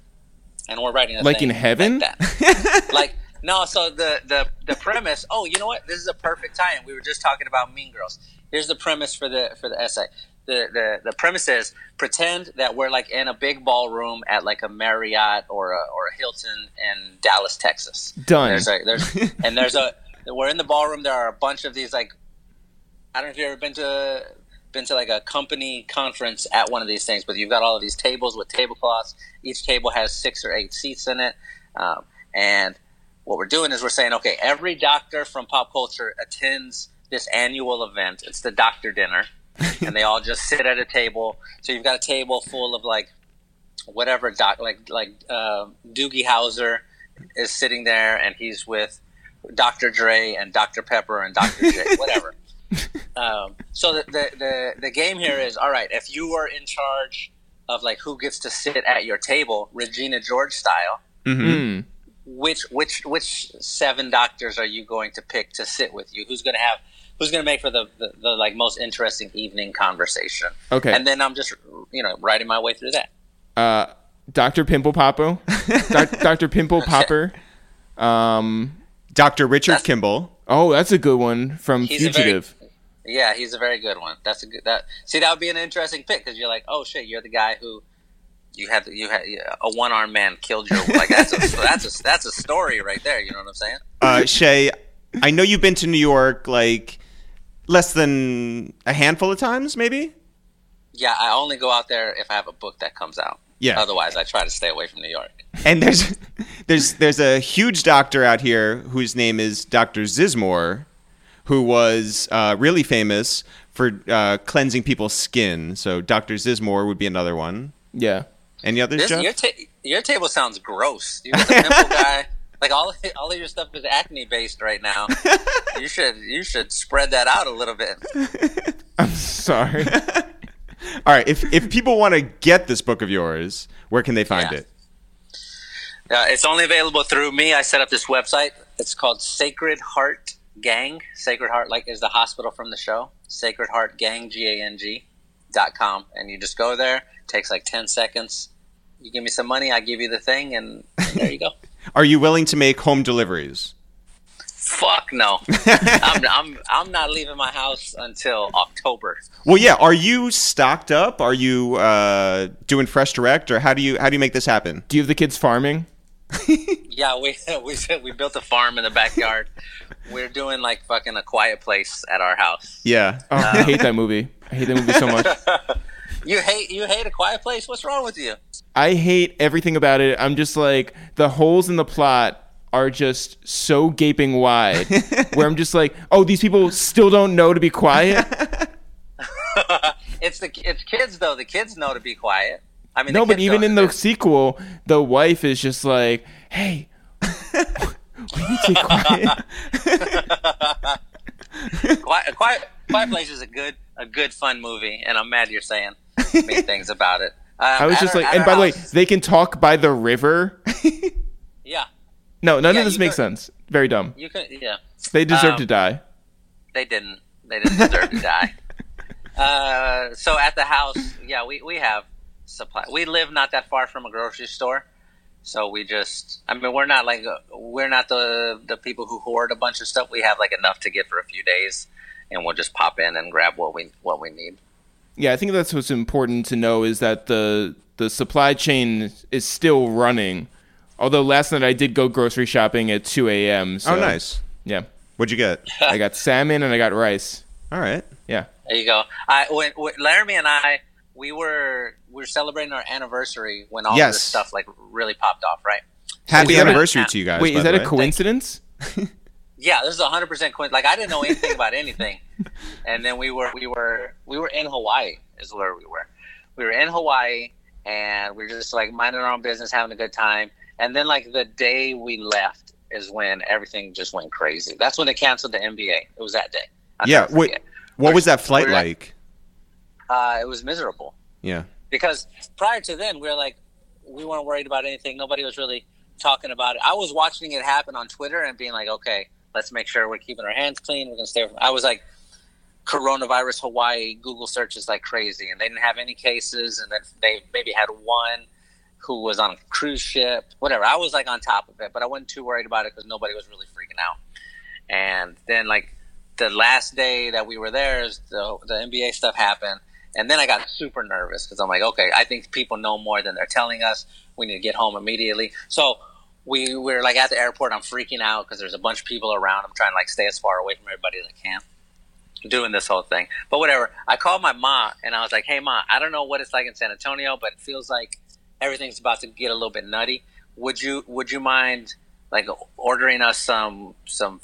and we're writing a Like in heaven? like like no so the the the premise oh you know what this is a perfect tie-in we were just talking about mean girls here's the premise for the for the essay the, the the premise is pretend that we're like in a big ballroom at like a Marriott or a, or a Hilton in Dallas, Texas. Done. There's a there's and there's a we're in the ballroom. There are a bunch of these like I don't know if you've ever been to been to like a company conference at one of these things, but you've got all of these tables with tablecloths. Each table has six or eight seats in it, um, and what we're doing is we're saying, okay, every doctor from pop culture attends this annual event. It's the doctor dinner, and they all just sit at a table. So you've got a table full of like whatever doc, like like uh, Doogie Howser is sitting there, and he's with Dr. Dre and Dr. Pepper and Dr. J, whatever. um, so the, the the the game here is all right. If you are in charge of like who gets to sit at your table, Regina George style, Mm. which which which seven doctors are you going to pick to sit with you? Who's going to have who's going to make for the, the, the like most interesting evening conversation? Okay. And then I'm just you know writing my way through that. Uh, Dr. Pimple Poppo, Dr. Pimple Popper. Um, Dr. Richard That's- Kimball. oh, that's a good one from He's a very- Fugitive. Yeah, he's a very good one. That's a good that. See, that would be an interesting pick because you're like, oh shit, you're the guy who you had you had a one armed man killed your like that's a that's a that's a story right there. You know what I'm saying? Uh, Shea, I know you've been to New York like less than a handful of times, maybe. Yeah, I only go out there if I have a book that comes out. Yeah. Otherwise, I try to stay away from New York. And there's there's there's a huge doctor out here whose name is Dr. Zizmor, who was uh, really famous for uh, cleansing people's skin. So Dr. Zizmor would be another one. Yeah. Any others, This, Jeff? your ta- your table sounds gross. You got the pimple guy. Like all all of your stuff is acne based right now. You should you should spread that out a little bit. I'm sorry. All right, if if people want to get this book of yours, where can they find Yeah. it? Uh, it's only available through me. I set up this website. It's called Sacred Heart Gang. Sacred Heart, like, is the hospital from the show. Sacred Heart Gang, G A N G, dot com. And you just go there. takes like 10 seconds. You give me some money, I give you the thing, and, and there you go. Are you willing to make home deliveries? Fuck no. I'm, I'm, I'm not leaving my house until October. Well, yeah. Are you stocked up? Are you uh, doing fresh direct, or how do you how do you make this happen? Do you have the kids farming? Yeah, we we we built a farm in the backyard. We're doing like fucking a quiet place at our house. Yeah. Oh, I hate that movie. I hate that movie so much. You hate you hate a quiet place? What's wrong with you? I hate everything about it. I'm just like the holes in the plot are just so gaping wide. where I'm just like, oh, these people still don't know to be quiet. it's the it's kids though. The kids know to be quiet. I mean, No, but even in the sequel, the wife is just like, hey, we need to be quiet. quiet, quiet Quiet Place is a good a good fun movie, and I'm mad you're saying mean things about it. Um, I was at just our- like, and by the way, they can talk by the river. yeah, No, none Yeah, of this makes could- sense. Very dumb. you could yeah. They deserve Um, to die. they didn't they didn't deserve to die. Uh, so at the house, yeah, we, we have supply. We live not that far from a grocery store, so we just. I mean, we're not like we're not the the people who hoard a bunch of stuff. We have like enough to get for a few days, and we'll just pop in and grab what we what we need. Yeah, I think that's what's important to know is that the the supply chain is still running. Although last night I did go grocery shopping at 2 a.m. So, oh, nice. Yeah, What'd you get? I got salmon and I got rice. All right. Yeah. There you go. I when, when Laramie and I we were we were celebrating our anniversary when all Yes. this stuff like really popped off, right? Happy that a- anniversary to you guys. Wait, by is that the a coincidence? Yeah, this is hundred percent coincidence. Like I didn't know anything about anything, and then we were we were we were in Hawaii is where we were. We were in Hawaii, and we were just like minding our own business, having a good time. And then like the day we left is when everything just went crazy. That's when they canceled the NBA. It was that day. I'll Yeah. Wait. What was that flight We're like? Uh, it was miserable. Yeah. because prior to then we were like we weren't worried about anything nobody was really talking about it i was watching it happen on twitter and being like okay let's make sure we're keeping our hands clean we're gonna stay i was like coronavirus hawaii google searches like crazy and they didn't have any cases and then they maybe had one who was on a cruise ship whatever i was like on top of it but i wasn't too worried about it because nobody was really freaking out and then like the last day that we were there the, the nba stuff happened and then I got super nervous because I'm like, okay, I think people know more than they're telling us. We need to get home immediately. So we were like at the airport. I'm freaking out because there's a bunch of people around. I'm trying to like stay as far away from everybody as I can. Doing this whole thing, but whatever. I called my mom and I was like, "Hey, mom, I don't know what it's like in San Antonio, but it feels like everything's about to get a little bit nutty. Would you Would you mind like ordering us some some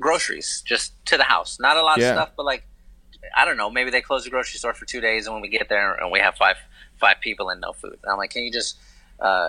groceries just to the house? Not a lot Yeah. of stuff, but like I don't know, maybe they close the grocery store for two days, and when we get there and we have five five people and no food, and I'm like, can you just uh,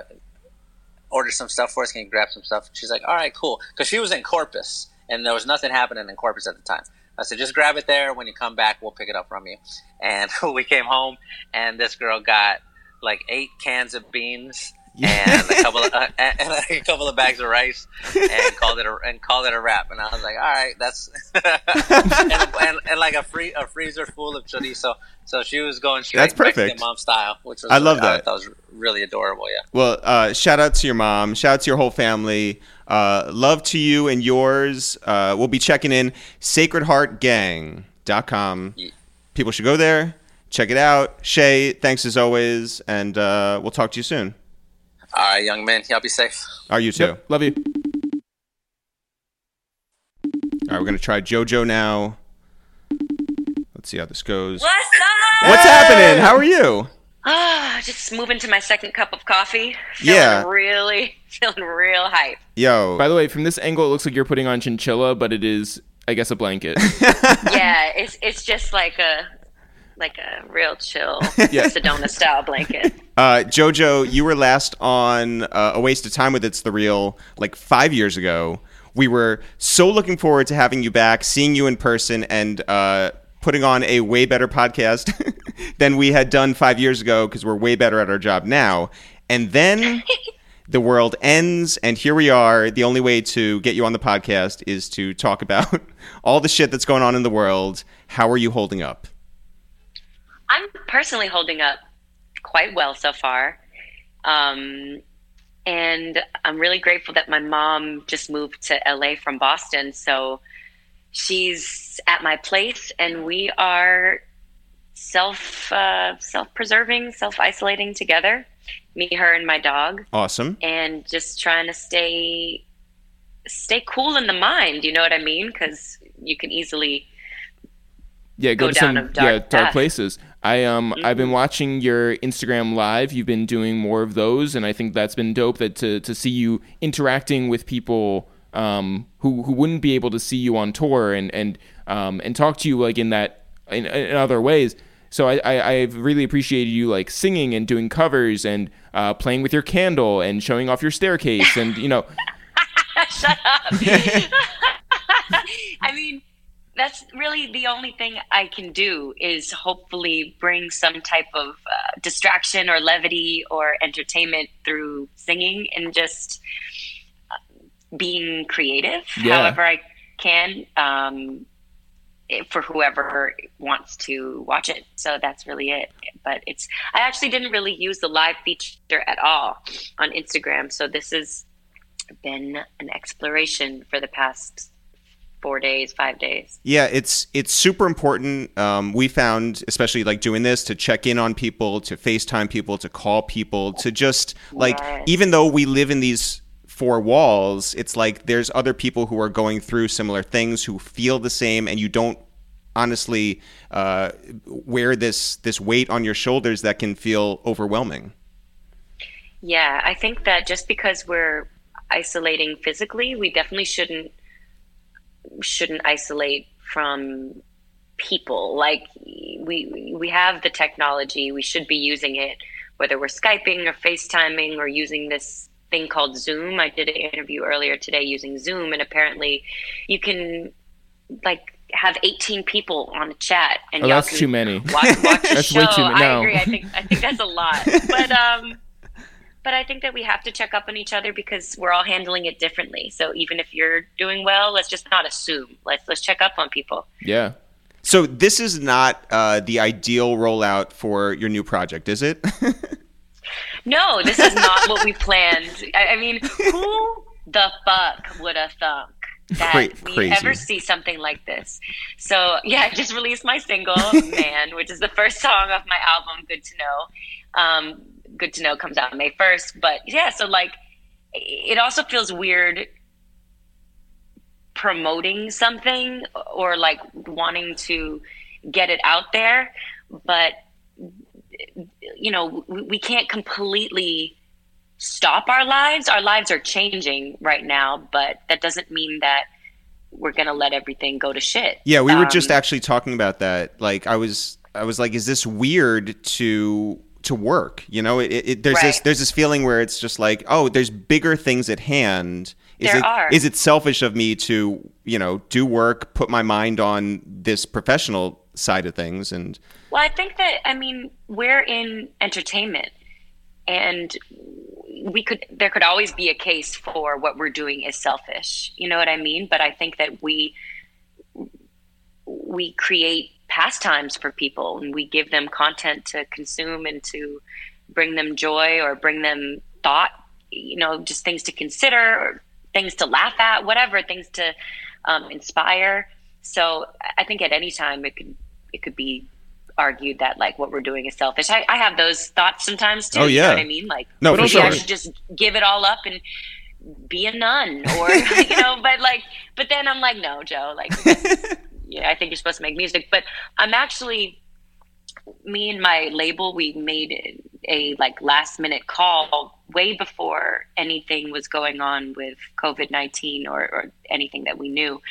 order some stuff for us? Can you grab some stuff? She's like, all right, cool, because she was in Corpus and there was nothing happening in Corpus at the time. I said, just grab it there. When you come back, we'll pick it up from you. And we came home, and this girl got like eight cans of beans. And a couple of uh, and and a couple of bags of rice, and called it a and called it a wrap. And I was like, all right, that's and, and, and like a free a freezer full of chorizo. So she was going straight That's perfect. Mexican mom style, which was I love really- that. That was really adorable. Yeah. Well, uh, shout out to your mom. Shout out to your whole family. Uh, love to you and yours. Uh, we'll be checking in sacredheartgang.com. Yeah. People should go there, check it out. Shea, thanks as always, and uh, we'll talk to you soon. All right, young man. y'all be safe. Are you too? Yep, love you. All right, we're going to try JoJo now. Let's see how this goes. What's up? What's happening? How are you? Ah, just moving to my second cup of coffee. Feeling Yeah. really, feeling real hype. Yo. By the way, from this angle, it looks like you're putting on chinchilla, but it is, I guess, a blanket. yeah, it's it's just like a like a real chill Yeah. Sedona style blanket. Uh, Jojo, you were last on uh, A Waste of Time with It's the Real like five years ago. We were so looking forward to having you back, seeing you in person, and uh, putting on a way better podcast than we had done five years ago because we're way better at our job now. And then the world ends, and here we are. The only way to get you on the podcast is to talk about all the shit that's going on in the world. How are you holding up? I'm personally holding up quite well so far. Um, and I'm really grateful that my mom just moved to LA from Boston. So she's at my place, and we are self uh, self preserving, self isolating together. Me, her, and my dog, Awesome. and just trying to stay stay cool in the mind. You know what I mean? Because you can easily Yeah, go, Go to down some dark yeah dark path. places. I um I've been watching your Instagram live. You've been doing more of those, and I think that's been dope. That to to see you interacting with people um who who wouldn't be able to see you on tour and and um and talk to you like in that in, in other ways. So I, I I've really appreciated you like singing and doing covers and uh, playing with your candle and showing off your staircase and you know Shut up. I mean, that's really the only thing I can do is hopefully bring some type of uh, distraction or levity or entertainment through singing and just uh, being creative Yeah. however I can um, for whoever wants to watch it. So that's really it. But it's, I actually didn't really use the live feature at all on Instagram. So this has been an exploration for the past four days, five days. Yeah, it's it's super important. Um, we found, especially like doing this, to check in on people, to FaceTime people, to call people, to just like Right. even though we live in these four walls, it's like there's other people who are going through similar things who feel the same, and you don't honestly uh, wear this this weight on your shoulders that can feel overwhelming. Yeah, I think that just because we're isolating physically, we definitely shouldn't shouldn't isolate from people. Like we we have the technology, we should be using it, whether we're skyping or FaceTiming or using this thing called Zoom. I did an interview earlier today using Zoom, and apparently, you can like have 18 people on a chat and Oh, that's too many. watch, watch a That's show. way too ma- I agree. I think I think that's a lot. But um but I think that we have to check up on each other because we're all handling it differently. So even if you're doing well, let's just not assume. Let's let's check up on people. Yeah. So this is not uh, the ideal rollout for your new project, is it? No, this is not what we planned. I, I mean, who the fuck would have thunk that we crazy. ever see something like this? So yeah, I just released my single "Man," which is the first song off my album "Good to Know." Um, "Good to Know" comes out May first, but yeah, so like, it also feels weird promoting something or like wanting to get it out there, but you know, we, we can't completely stop our lives. Our lives are changing right now, but that doesn't mean that we're going to let everything go to shit. Yeah, we were Um, just actually talking about that. Like, I was, I was like, is this weird to to work? You know, it, it, there's this there's this feeling where it's just like, oh, there's bigger things at hand. Is There it are. is it selfish of me to you know do work, put my mind on this professional side of things, and Well, I think that I mean we're in entertainment, and we could there could always be a case for what we're doing is selfish. You know what I mean? But I think that we we create pastimes for people, and we give them content to consume and to bring them joy or bring them thought. You know, just things to consider or things to laugh at, whatever things to um, inspire. So I think at any time it could it could be argued that like what we're doing is selfish. I, I have those thoughts sometimes too. Oh, You yeah. know what I mean? Like No, But for also- maybe I should just give it all up and be a nun or you know, but like but then I'm like, no, Joe, like yeah, I think you're supposed to make music. But I'm actually me and my label we made a like last minute call way before anything was going on with COVID nineteen or, or anything that we knew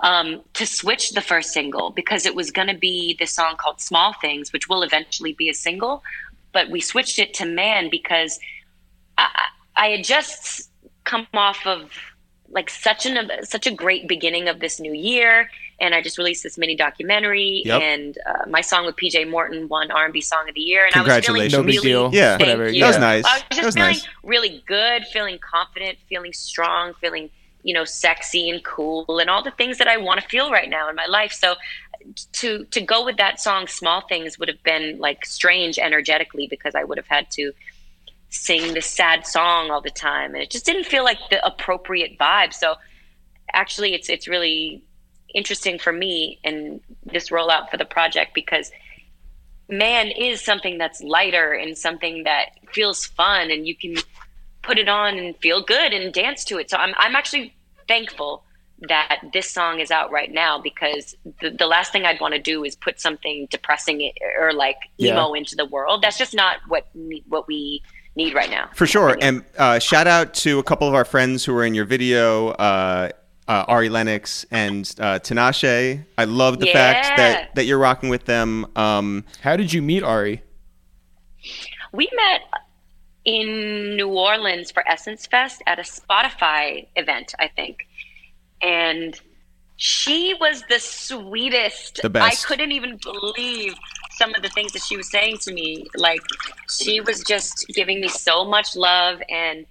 um, to switch the first single because it was going to be this song called Small Things, which will eventually be a single. But we switched it to Man because I, I had just come off of like such an such a great beginning of this new year, and I just released this mini documentary, Yep. and uh, my song with PJ Morton won R&B Song of the Year, and I was feeling Congratulations. No big really deal. Yeah. Thank Whatever. you. That was nice. I was just was feeling nice. really good, feeling confident, feeling strong, feeling you know sexy and cool, and all the things that I want to feel right now in my life. So to to go with that song, "Small Things," would have been like strange energetically because I would have had to sing this sad song all the time, and it just didn't feel like the appropriate vibe. So actually, it's it's really interesting for me in this rollout for the project because man is something that's lighter and something that feels fun and you can put it on and feel good and dance to it. So I'm I'm actually thankful that this song is out right now because the, the last thing I'd want to do is put something depressing or like emo into the world. That's just not what what we need right now. For sure. And uh, shout out to a couple of our friends who were in your video, uh, uh, Ari Lennox and uh, Tinashe. I love the fact that, that you're rocking with them. Um, How did you meet Ari? We met in New Orleans for Essence Fest at a Spotify event, I think. And she was the sweetest. The best. I couldn't even believe some of the things that she was saying to me. Like, she was just giving me so much love. And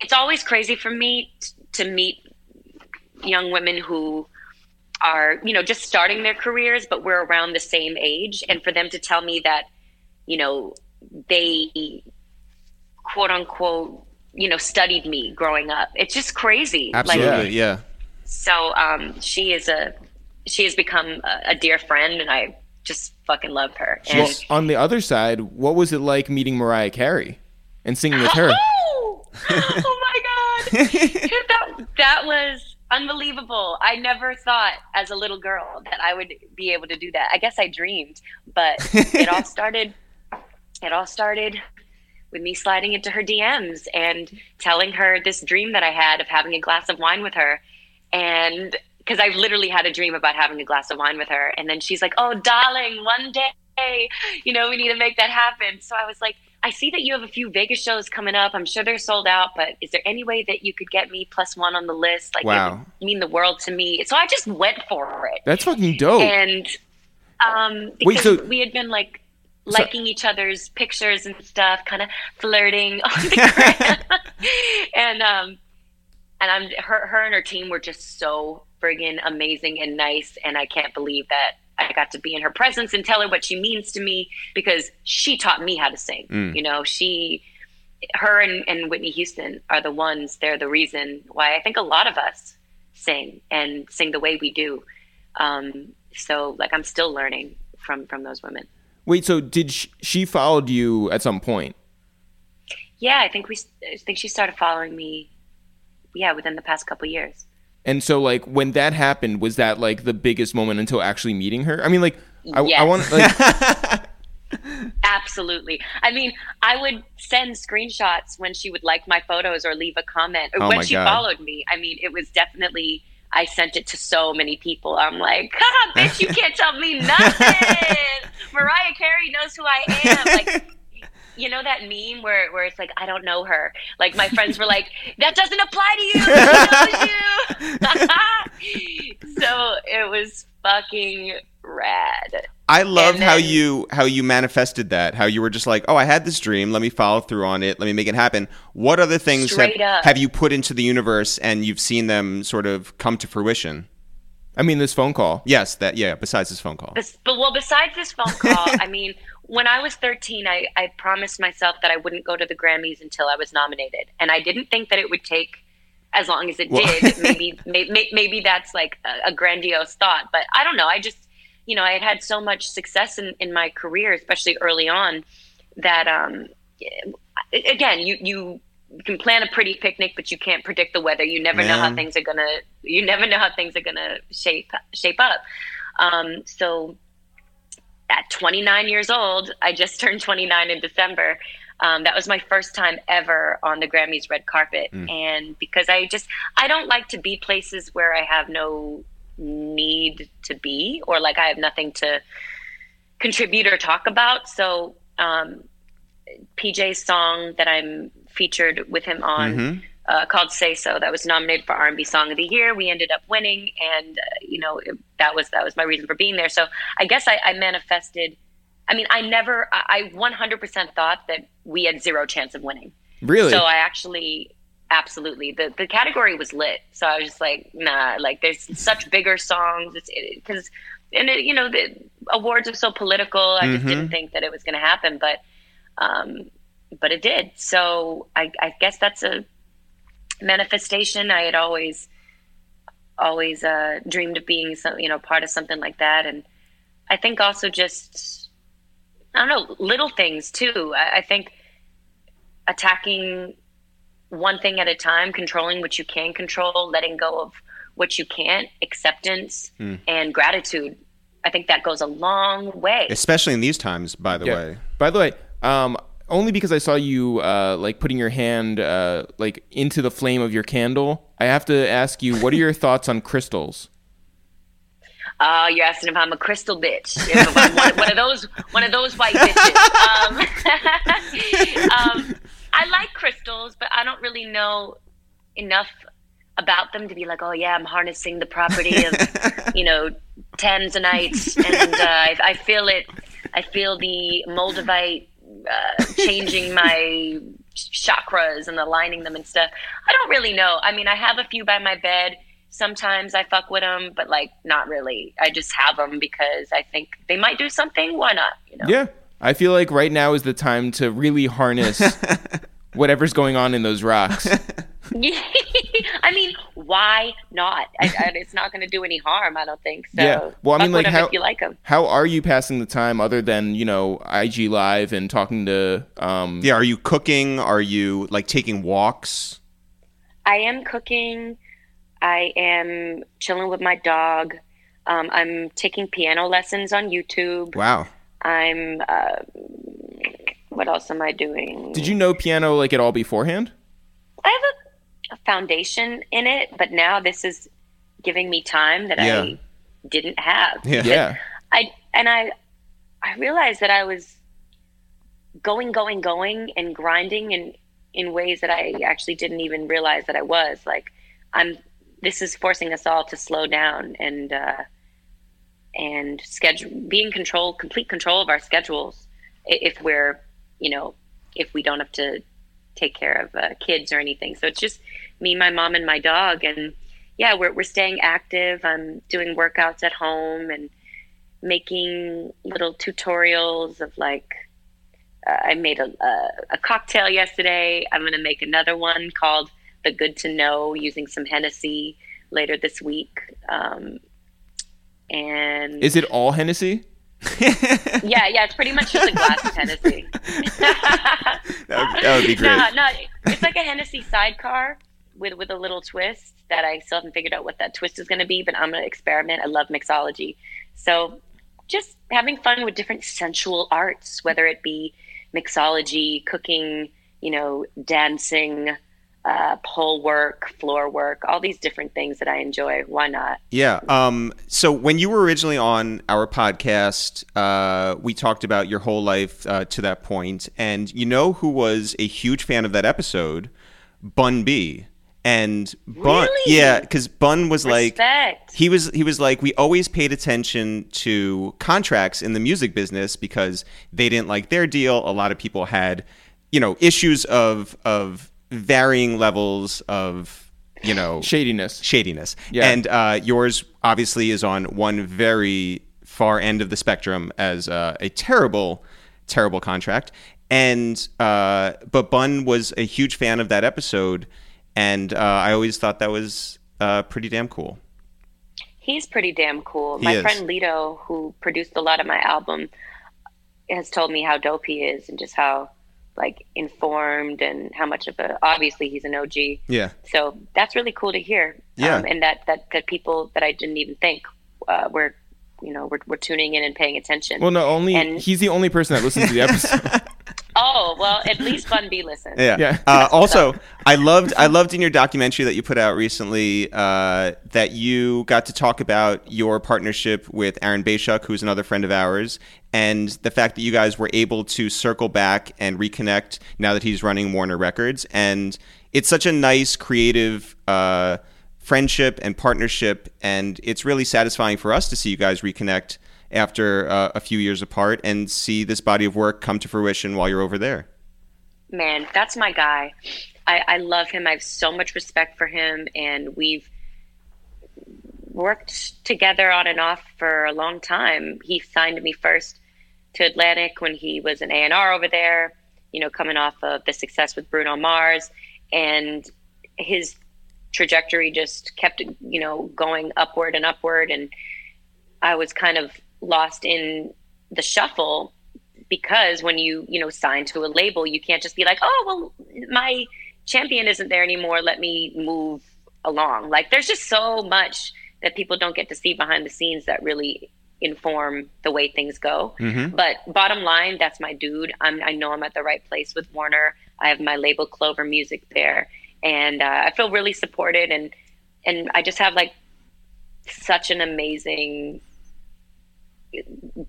it's always crazy for me t- to meet young women who are, you know, just starting their careers, but we're around the same age. And for them to tell me that, you know, they quote unquote, you know, studied me growing up. It's just crazy. absolutely. Like, yeah. So um, she is a she has become a, a dear friend, and I just fucking love her. And Well, on the other side, what was it like meeting Mariah Carey and singing with her? Oh, oh my god, that that was unbelievable. I never thought as a little girl that I would be able to do that. I guess I dreamed, but it all started. It all started with me sliding into her DMs and telling her this dream that I had of having a glass of wine with her, and because I literally had a dream about having a glass of wine with her, and then she's like, "Oh, darling, one day, you know, we need to make that happen." So I was like. I see that you have a few Vegas shows coming up. I'm sure they're sold out, but is there any way that you could get me plus one on the list? Like, Wow. mean the world to me. So I just went for it. That's fucking dope. And um, because Wait, so- we had been like liking each other's pictures and stuff, kind of flirting on the and um, and I'm her her and her team were just so friggin' amazing and nice, and I can't believe that I got to be in her presence and tell her what she means to me because she taught me how to sing. You know, she her and, and Whitney Houston are the ones, they're the reason why I think a lot of us sing and sing the way we do. Um, so like I'm still learning from from those women. Wait, so did sh- she followed you at some point? Yeah, I think we I think she started following me yeah, within the past couple years. And so, like, when that happened, was that like the biggest moment until actually meeting her? I mean, like, I, I want like, Absolutely. I mean, I would send screenshots when she would like my photos or leave a comment or Oh when she God. followed me. I mean, it was definitely I sent it to so many people. I'm like, God, bitch, you can't tell me nothing. Mariah Carey knows who I am. Like, you know that meme where, where it's like, I don't know her. Like my friends were like, that doesn't apply to you. Knows you. so it was fucking rad. I love And how you how you manifested that. How you were just like, "Oh, I had this dream. Let me follow through on it. Let me make it happen." What other things have, up. have you put into the universe and you've seen them sort of come to fruition? I mean, this phone call. Yes, that yeah. Besides this phone call, Bes- but well, besides this phone call, I mean, when I was 13, I, I promised myself that I wouldn't go to the Grammys until I was nominated, and I didn't think that it would take as long as it Well- did. maybe, maybe, maybe that's like a, a grandiose thought, but I don't know. I just, you know, I had had so much success in, in my career, especially early on, that um, again, you you can plan a pretty picnic, but you can't predict the weather. You never know how things are gonna. You never know how things are gonna shape shape up. Um, so at 29 years old, I just turned 29 in December. Um, that was my first time ever on the Grammys red carpet, and because I just I don't like to be places where I have no need to be or like I have nothing to contribute or talk about. So um, PJ's song that I'm featured with him on Mhm. Uh, called "Say So" that was nominated for R&B Song of the Year. We ended up winning, and uh, you know it, that was that was my reason for being there. So I guess I, I manifested. I mean, I never, I I 100% thought that we had zero chance of winning. Really? So I actually, absolutely, the the category was lit. So I was just like, nah, like there's such bigger songs. It's because, and it, you know, the awards are so political. I just Mhm. didn't think that it was going to happen, but, um, but it did. So I, I guess that's a manifestation. I had always, always uh, dreamed of being some, you know, part of something like that, and I think also just. I don't know, little things too. I, I think attacking one thing at a time, controlling what you can control, letting go of what you can't, acceptance and gratitude. I think that goes a long way. especially in these times. By the Yeah. way, By the way, um, only because I saw you uh, like putting your hand uh, like into the flame of your candle, I have to ask you, what are your thoughts on crystals? Uh, you're asking if I'm a crystal bitch. I'm one, one of those, one of those white bitches. Um, um, I like crystals, but I don't really know enough about them to be like, oh yeah, I'm harnessing the property of, you know, tanzanites, and uh, I, I feel it. I feel the moldavite uh, changing my chakras and aligning them and stuff. I don't really know. I mean, I have a few by my bed. Sometimes I fuck with them, but like not really. I just have them because I think they might do something. Why not? You know? Yeah, I feel like right now is the time to really harness whatever's going on in those rocks. I mean, why not? I, I, it's not going to do any harm. I don't think so. Yeah. Well, I mean, like, how- if you like them. How are you passing the time other than you know IG Live and talking to? Um, Yeah, are you cooking? Are you like taking walks? I am cooking. I am chilling with my dog. Um, I'm taking piano lessons on YouTube. Wow. I'm. Uh, what else am I doing? Did you know piano like at all beforehand? I have a, a foundation in it, but now this is giving me time that Yeah. I didn't have. Yeah. Yeah. I and I I realized that I was going, going, going and grinding in in ways that I actually didn't even realize that I was. Like I'm this is forcing us all to slow down and uh and schedule be in control, complete control of our schedules if we're, you know, if we don't have to take care of uh, kids or anything. So it's just me, my mom, and my dog, and yeah, we're we're staying active. I'm doing workouts at home and making little tutorials of like. Uh, I made a, a a cocktail yesterday. I'm gonna make another one called the Good to Know using some Hennessy later this week. Um, and Is it all Hennessy? yeah, yeah, it's pretty much just a glass of Hennessy. That would, that would be great. No, no, it's like a Hennessy sidecar with with a little twist that I still haven't figured out what that twist is going to be, but I'm going to experiment. I love mixology, so just having fun with different sensual arts, whether it be mixology, cooking, you know, dancing, uh, pole work, floor work, all these different things that I enjoy. Why not? Yeah. Um, so when you were originally on our podcast, uh, we talked about your whole life uh, to that point, and you know who was a huge fan of that episode? Bun B. And Bun, Really? yeah, because Bun was like, he was he was like we always paid attention to contracts in the music business because they didn't like their deal a lot of people had you know issues of of varying levels of you know Shadiness. shadiness Yeah. and uh, yours obviously is on one very far end of the spectrum as uh, a terrible terrible contract and uh, but bun was a huge fan of that episode and uh, i always thought that was uh, pretty damn cool He's pretty damn cool. He my is. friend Lido, who produced a lot of my album, has told me how dope he is and just how like informed and how much of a obviously he's an OG. yeah So that's really cool to hear. Yeah. Um, and that, that that people that I didn't even think uh, were you know we're, we're tuning in and paying attention. Well, no, only And- he's the only person that listens to the episode. oh well, at least Bun B listens. Yeah. Yeah. Uh, also, I loved I loved in your documentary that you put out recently uh, that you got to talk about your partnership with Aaron Bay-Schuck, who's another friend of ours, and the fact that you guys were able to circle back and reconnect now that he's running Warner Records, and it's such a nice creative. Uh, friendship and partnership and it's really satisfying for us to see you guys reconnect after uh, a few years apart and see this body of work come to fruition while you're over there man, that's my guy. I, I love him. I have so much respect for him, and we've worked together on and off for a long time. He signed me first to Atlantic when he was an A&R over there, you know, coming off of the success with Bruno Mars, and his trajectory just kept, you know, going upward and upward, and I was kind of lost in the shuffle because when you you know sign to a label you can't just be like oh well my champion isn't there anymore. Let me move along. Like there's just so much that people don't get to see behind the scenes that really inform the way things go. Mm-hmm. But bottom line that's my dude. I'm, i know i'm at the right place with warner. I have my label clover music there and uh, i feel really supported and and i just have like such an amazing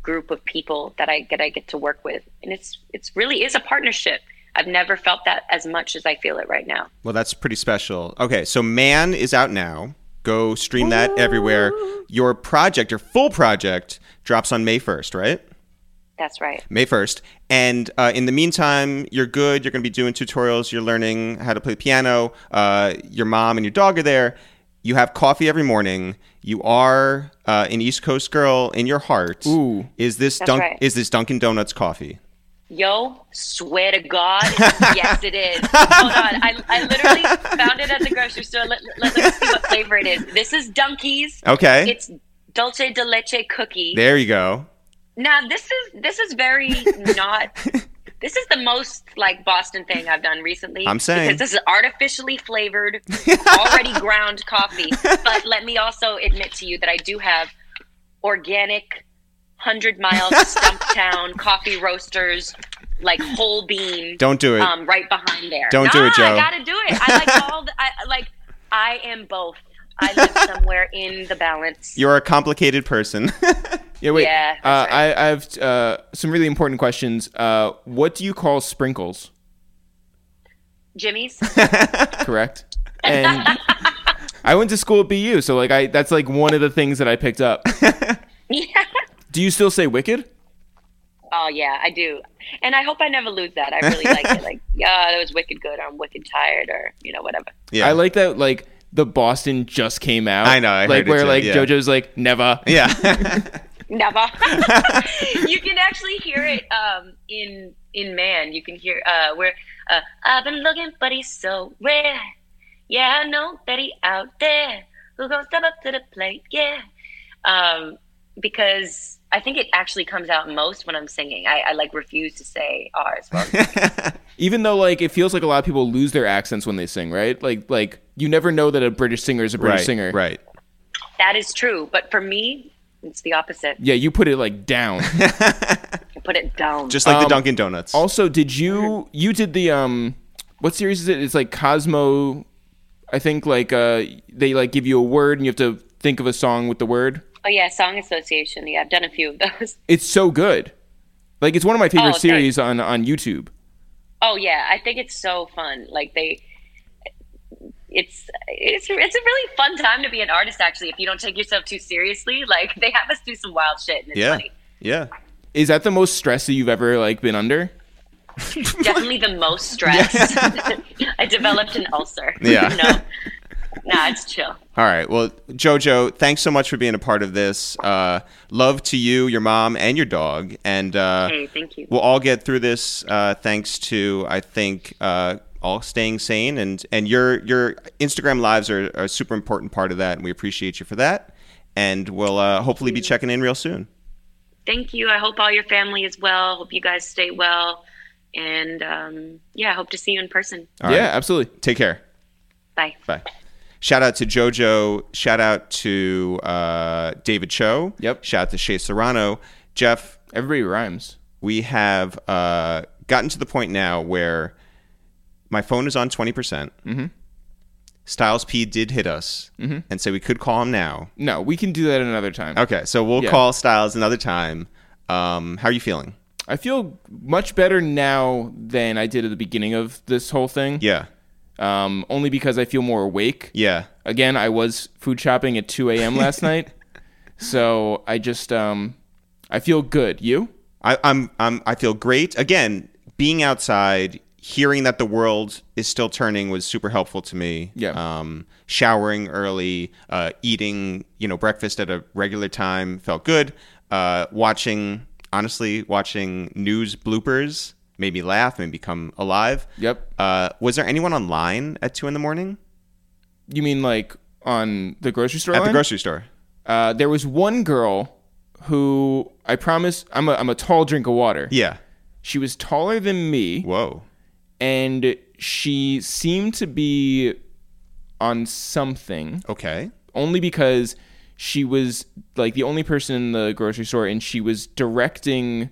group of people that I that I get to work with, and it's it's really is a partnership. I've never felt that as much as I feel it right now. Well, that's pretty special. Okay, so Man is out now. Go stream that everywhere. Your project, your full project, drops on May 1st, right? That's right. May 1st. And uh, in the meantime, you're good. You're going to be doing tutorials. You're learning how to play piano. Uh, your mom and your dog are there. You have coffee every morning. You are uh, an East Coast girl in your heart. Ooh. Is this That's Dunk- right. is this Dunkin' Donuts coffee? Yo, swear to God, yes, it is. Hold on, I, I literally found it at the grocery store. Let, let, let me see what flavor it is. This is Dunkies. Okay. It's dulce de leche cookie. there you go. Now this is this is very not. This is the most like Boston thing I've done recently. I'm saying. because this is artificially flavored, already ground coffee. But let me also admit to you that I do have organic, hundred miles Stumptown coffee roasters, like whole bean. Don't do it. Um, right behind there. Don't do it, Joe. I gotta do it. I like all. The, I like. I am both. I live somewhere in the balance. You're a complicated person. Yeah, wait. Yeah, uh, right. I, I have uh, some really important questions. Uh, what do you call sprinkles? Jimmies. Correct. And I went to school at BU, so like I that's like one of the things that I picked up. yeah. Do you still say wicked? Oh yeah, I do, and I hope I never lose that. I really like it. Like, yeah, that was wicked good. Or I'm wicked tired, or you know, whatever. yeah. I like that like the Boston just came out. I know, I like heard it where too, like yeah. JoJo's like never. Yeah. Never. you can actually hear it um, in in Man. You can hear uh, where uh, I've been looking, but he's so rare. Yeah, I know that he out there. Who gonna step up to the plate? Yeah, um, because I think it actually comes out most when I'm singing. I, I like refuse to say R's. Well, Even though like it feels like a lot of people lose their accents when they sing, right? Like like you never know that a British singer is a British right. singer. Right. that is true, but for me, it's the opposite. Yeah, you put it like down. I put it down. Just like the Um, Dunkin' Donuts. also, did you you did the um what series is it? It's like Cosmo I think like uh they like give you a word and you have to think of a song with the word. oh yeah, Song Association. Yeah, I've done a few of those. It's so good. Like it's one of my favorite Oh, okay. series on on YouTube. Oh yeah, I think it's so fun. Like they, it's it's it's a really fun time to be an artist. Actually, if you don't take yourself too seriously, like they have us do some wild shit, and it's yeah. funny. Yeah. Is that the most stress that you've ever like been under? Definitely the most stress. I developed an ulcer. Yeah. no, nah, it's chill. All right. Well, Jojo, thanks so much for being a part of this. Uh, love to you, your mom, and your dog. And uh, Hey, thank you. we'll all get through this uh, thanks to, I think, uh, all staying sane. And, and your, your Instagram lives are, are a super important part of that. And we appreciate you for that. And we'll uh, hopefully be checking in real soon. Thank you. I hope all your family is well. Hope you guys stay well, and um, yeah, I hope to see you in person. All yeah, right. absolutely. Take care. Bye. Bye. Shout out to JoJo. Shout out to uh, David Cho. Yep. Shout out to Shea Serrano. Jeff, Everybody rhymes. we have uh, gotten to the point now where my phone is on 20%. percent Mm-hmm. Styles P did hit us and say we could call him now. No, we can do that another time. Okay, so we'll Yeah. call Styles another time. Um, how are you feeling? I feel much better now than I did at the beginning of this whole thing. Yeah. Um, only because I feel more awake. Yeah. Again, I was food shopping at 2 a.m. last night, so I just um, I feel good. You? I, I'm, I'm, I feel great. Again, being outside, hearing that the world is still turning was super helpful to me. Yeah. Um, showering early, uh, eating, you know, breakfast at a regular time felt good. Uh, watching, honestly, watching news bloopers made me laugh, made me come alive. Yep. Uh, was there anyone online at two in the morning You mean like on the grocery store? at the grocery store? Uh, there was one girl who I promise I'm a I'm a tall drink of water. Yeah. She was taller than me, Whoa. And she seemed to be on something. Okay. only because she was like the only person in the grocery store and she was directing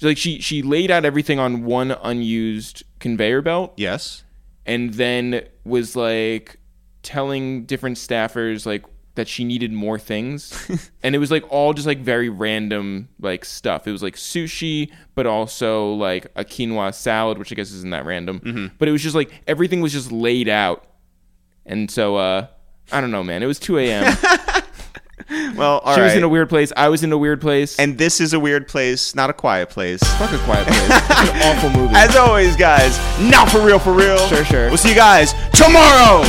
like she she laid out everything on one unused conveyor belt Yes. and then was like telling different staffers like that she needed more things. And it was like all just like very random like stuff. It was like sushi but also like a quinoa salad which i guess isn't that random. But it was just like everything was just laid out. And so uh i don't know man. It was 2 a.m Well, all right. she was in a weird place. I was in a weird place. And this is a weird place, not a quiet place. fuck a quiet place. It's an awful movie. As always, guys, not for real, for real. Sure, sure. We'll see you guys tomorrow.